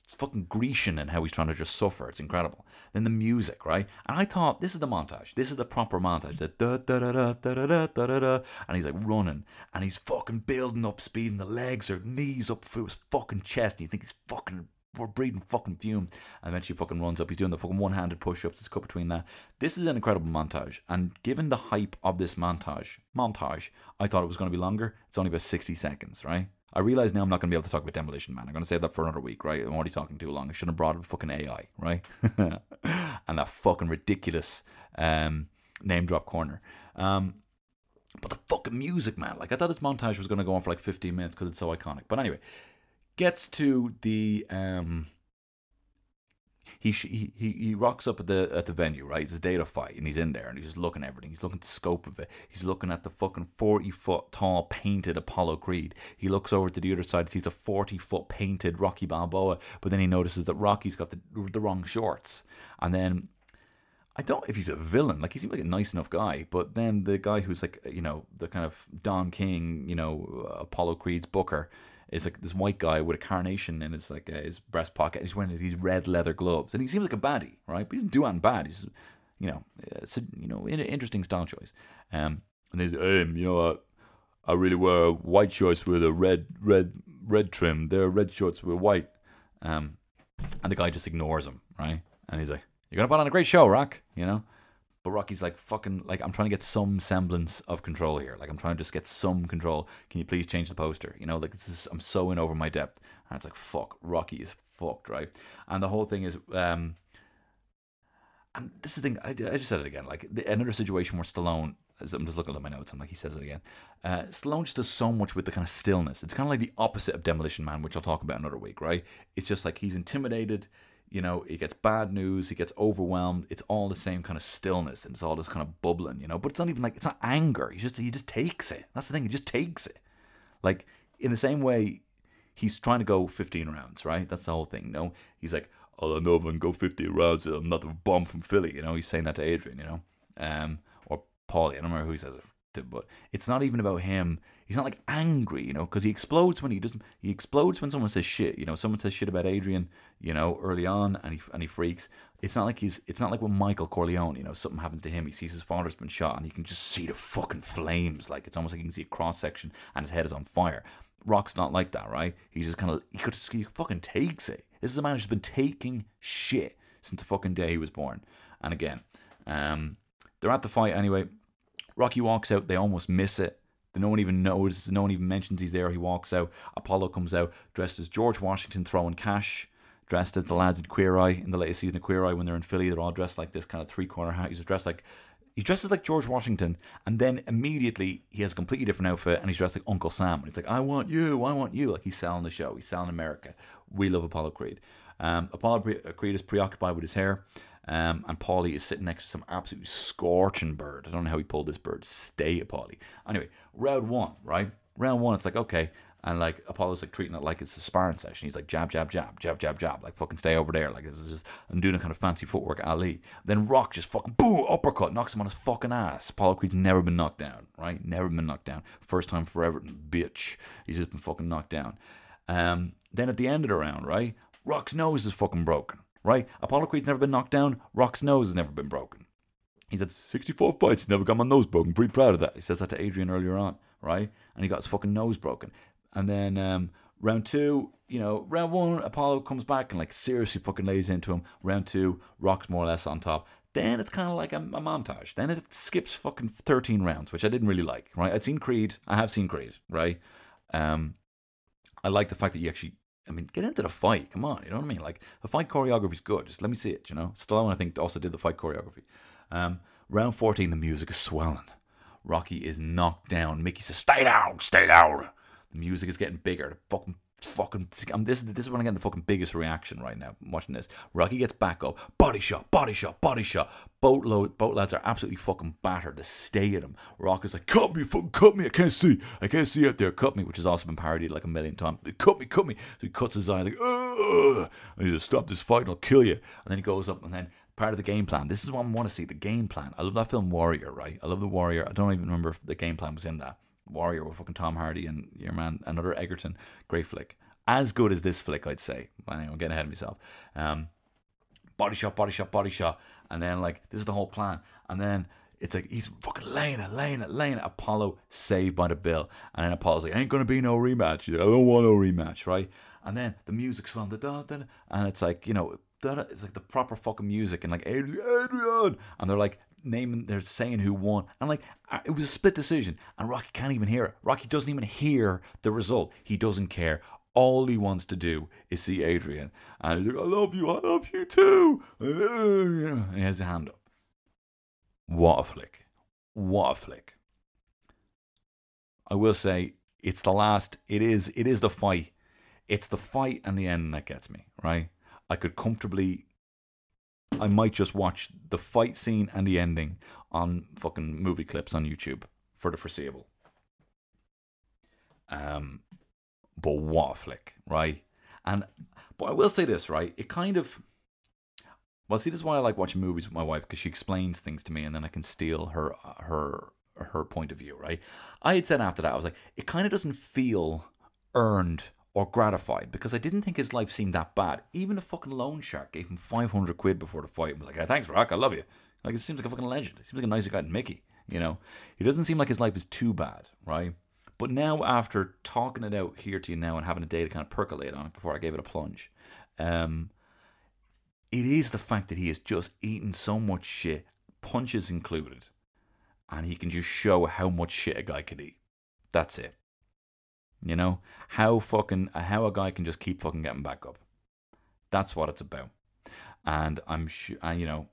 it's fucking Grecian and how he's trying to just suffer. It's incredible. Then the music, right? And I thought this is the montage. This is the proper montage. The da da da da da da da da da. And he's like running and he's fucking building up speed and the legs are knees up through his fucking chest. And you think he's fucking we're breathing fucking fumes. And then she fucking runs up. He's doing the fucking one handed push ups. It's cut between that. This is an incredible montage. And given the hype of this montage, montage, I thought it was going to be longer. It's only about 60 seconds, right? I realize now I'm not going to be able to talk about Demolition Man. I'm going to save that for another week, right? I'm already talking too long. I shouldn't have brought up fucking AI, right? (laughs) and that fucking ridiculous um, name drop corner. Um, but the fucking music, man. Like, I thought this montage was going to go on for like 15 minutes because it's so iconic. But anyway, gets to the. Um, he, he he rocks up at the at the venue, right? It's a data fight, and he's in there, and he's just looking at everything. He's looking at the scope of it. He's looking at the fucking forty foot tall painted Apollo Creed. He looks over to the other side, sees a forty foot painted Rocky Balboa, but then he notices that Rocky's got the the wrong shorts, and then I don't if he's a villain. Like he seems like a nice enough guy, but then the guy who's like you know the kind of Don King, you know Apollo Creed's booker, is like this white guy with a carnation in his like uh, his breast pocket. And he's wearing these red leather gloves, and he seems like a baddie, right? But he doesn't do anything bad. He's you know it's a, you know interesting style choice. Um, and there's um, you know uh, I really wear white shorts with a red red red trim. They're red shorts with white. Um, and the guy just ignores him, right? And he's like, "You're gonna put on a great show, Rock," you know. But Rocky's like, "Fucking like, I'm trying to get some semblance of control here. Like, I'm trying to just get some control. Can you please change the poster? You know, like this is, I'm so in over my depth." And it's like, "Fuck, Rocky is fucked, right?" And the whole thing is, um, and this is the thing. I, I just said it again. Like the, another situation where Stallone. I'm just looking at my notes. I'm like, he says it again. Uh, Stallone just does so much with the kind of stillness. It's kind of like the opposite of Demolition Man, which I'll talk about another week, right? It's just like he's intimidated. You know, he gets bad news. He gets overwhelmed. It's all the same kind of stillness, and it's all this kind of bubbling. You know, but it's not even like it's not anger. He just he just takes it. That's the thing. He just takes it. Like in the same way, he's trying to go 15 rounds, right? That's the whole thing. No, he's like, oh, I know if I can go 15 rounds, I'm not bomb from Philly. You know, he's saying that to Adrian. You know, um, or Paulie. I don't remember who he says it to, but it's not even about him. He's not like angry, you know, because he explodes when he doesn't. He explodes when someone says shit. You know, someone says shit about Adrian, you know, early on, and he and he freaks. It's not like he's. It's not like when Michael Corleone, you know, something happens to him. He sees his father's been shot, and you can just see the fucking flames. Like it's almost like you can see a cross section, and his head is on fire. Rock's not like that, right? He's just kind of. He could. He fucking takes it. This is a man who's been taking shit since the fucking day he was born. And again, um, they're at the fight anyway. Rocky walks out. They almost miss it. No one even notices. No one even mentions he's there. He walks out. Apollo comes out dressed as George Washington throwing cash. Dressed as the lads in Queer Eye in the latest season of Queer Eye when they're in Philly. They're all dressed like this kind of three corner hat. He's dressed like he dresses like George Washington, and then immediately he has a completely different outfit, and he's dressed like Uncle Sam. And it's like, I want you, I want you. Like he's selling the show. He's selling America. We love Apollo Creed. Um, Apollo Creed is preoccupied with his hair. Um, and Paulie is sitting next to some absolutely scorching bird. I don't know how he pulled this bird. Stay, Paulie. Anyway, round one, right? Round one, it's like, okay. And like Apollo's like treating it like it's a sparring session. He's like jab, jab, jab, jab, jab, jab. Like fucking stay over there. Like this is just I'm doing a kind of fancy footwork Ali. Then Rock just fucking boom uppercut, knocks him on his fucking ass. Apollo Creed's never been knocked down, right? Never been knocked down. First time forever, bitch. He's just been fucking knocked down. Um, then at the end of the round, right? Rock's nose is fucking broken, right? Apollo Creed's never been knocked down. Rock's nose has never been broken. He's had 64 fights, He's never got my nose broken. Pretty proud of that. He says that to Adrian earlier on, right? And he got his fucking nose broken. And then um, round two, you know, round one, Apollo comes back and like seriously fucking lays into him. Round two, Rock's more or less on top. Then it's kind of like a, a montage. Then it skips fucking 13 rounds, which I didn't really like, right? I'd seen Creed. I have seen Creed, right? Um, I like the fact that you actually, I mean, get into the fight. Come on, you know what I mean? Like the fight choreography is good. Just let me see it. You know, Stallone I think also did the fight choreography. Um, round fourteen, the music is swelling. Rocky is knocked down. Mickey says, "Stay down, stay down." The music is getting bigger. The fucking fucking I'm, this this is when I get the fucking biggest reaction right now watching this. Rocky gets back up, body shot, body shot, body shot. Boat load, boat lads are absolutely fucking battered. They stay at him. Rock is like, cut me, fucking cut me. I can't see, I can't see out there. Cut me, which has also been parodied like a million times. Cut me, cut me. So he cuts his eye like, Ugh! and he says, stop this fight, and I'll kill you. And then he goes up, and then part of the game plan. This is what I want to see. The game plan. I love that film Warrior, right? I love the Warrior. I don't even remember if the game plan was in that. Warrior with fucking Tom Hardy and your man, another Edgerton. Great flick. As good as this flick, I'd say. Anyway, I'm getting ahead of myself. Um, body shot, body shot, body shot. And then, like, this is the whole plan. And then it's like, he's fucking laying it, laying it, laying it. Apollo saved by the bill. And then Apollo's like, ain't to be no rematch. I don't want no rematch, right? and then the music swelling, da, and it's like you know, it's like the proper fucking music, and like Adrian, Adrian, and they're like naming, they're saying who won, and like it was a split decision, and Rocky can't even hear it. Rocky doesn't even hear the result. He doesn't care. All he wants to do is see Adrian, and he's like, "I love you, I love you too," and he has a hand up. What a flick! What a flick! I will say it's the last. It is. It is the fight. It's the fight and the end that gets me. Right. I could comfortably. I might just watch the fight scene and the ending on fucking movie clips on YouTube for the foreseeable. Um, but what a flick, right? And but I will say this, right? It kind of. Well, see, this is why I like watching movies with my wife because she explains things to me, and then I can steal her her her point of view, right? I had said after that, I was like, it kind of doesn't feel earned or gratified because I didn't think his life seemed that bad. Even a fucking loan shark gave him 500 quid before the fight and was like, hey, thanks, Rock, I love you. Like, it seems like a fucking legend. It seems like a nicer guy than Mickey, you know? He doesn't seem like his life is too bad, right? But now, after talking it out here to you now and having a day to kind of percolate on it before I gave it a plunge, um, it is the fact that he has just eaten so much shit, punches included, and he can just show how much shit a guy can eat. That's it. You know how fucking how a guy can just keep fucking getting back up. That's what it's about. And I'm sure, you know,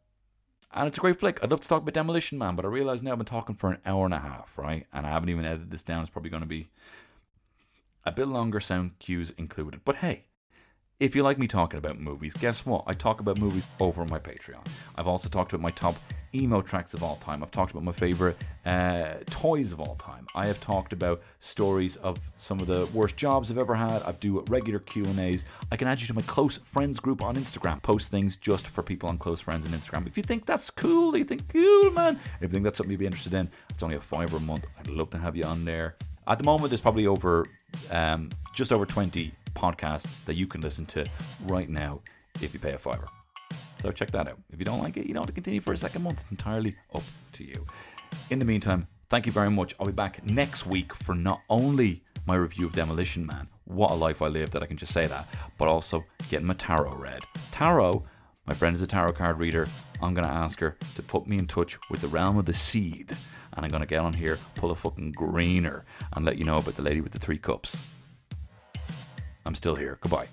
and it's a great flick. I'd love to talk about Demolition Man, but I realize now I've been talking for an hour and a half, right? And I haven't even edited this down. It's probably going to be a bit longer, sound cues included. But hey, if you like me talking about movies, guess what? I talk about movies over on my Patreon. I've also talked about my top emo tracks of all time. I've talked about my favorite uh, toys of all time. I have talked about stories of some of the worst jobs I've ever had. I do regular Q and A's. I can add you to my close friends group on Instagram. Post things just for people on close friends on Instagram. If you think that's cool, you think cool, man. If you think that's something you'd be interested in, it's only a fiver a month. I'd love to have you on there. At the moment, there's probably over um, just over 20 podcasts that you can listen to right now if you pay a fiver. So check that out. If you don't like it, you don't have to continue for a second month. It's entirely up to you. In the meantime, thank you very much. I'll be back next week for not only my review of Demolition Man, what a life I lived that I can just say that, but also getting my tarot read. Tarot, my friend is a tarot card reader. I'm going to ask her to put me in touch with the realm of the seed. And I'm going to get on here, pull a fucking greener, and let you know about the lady with the three cups. I'm still here. Goodbye.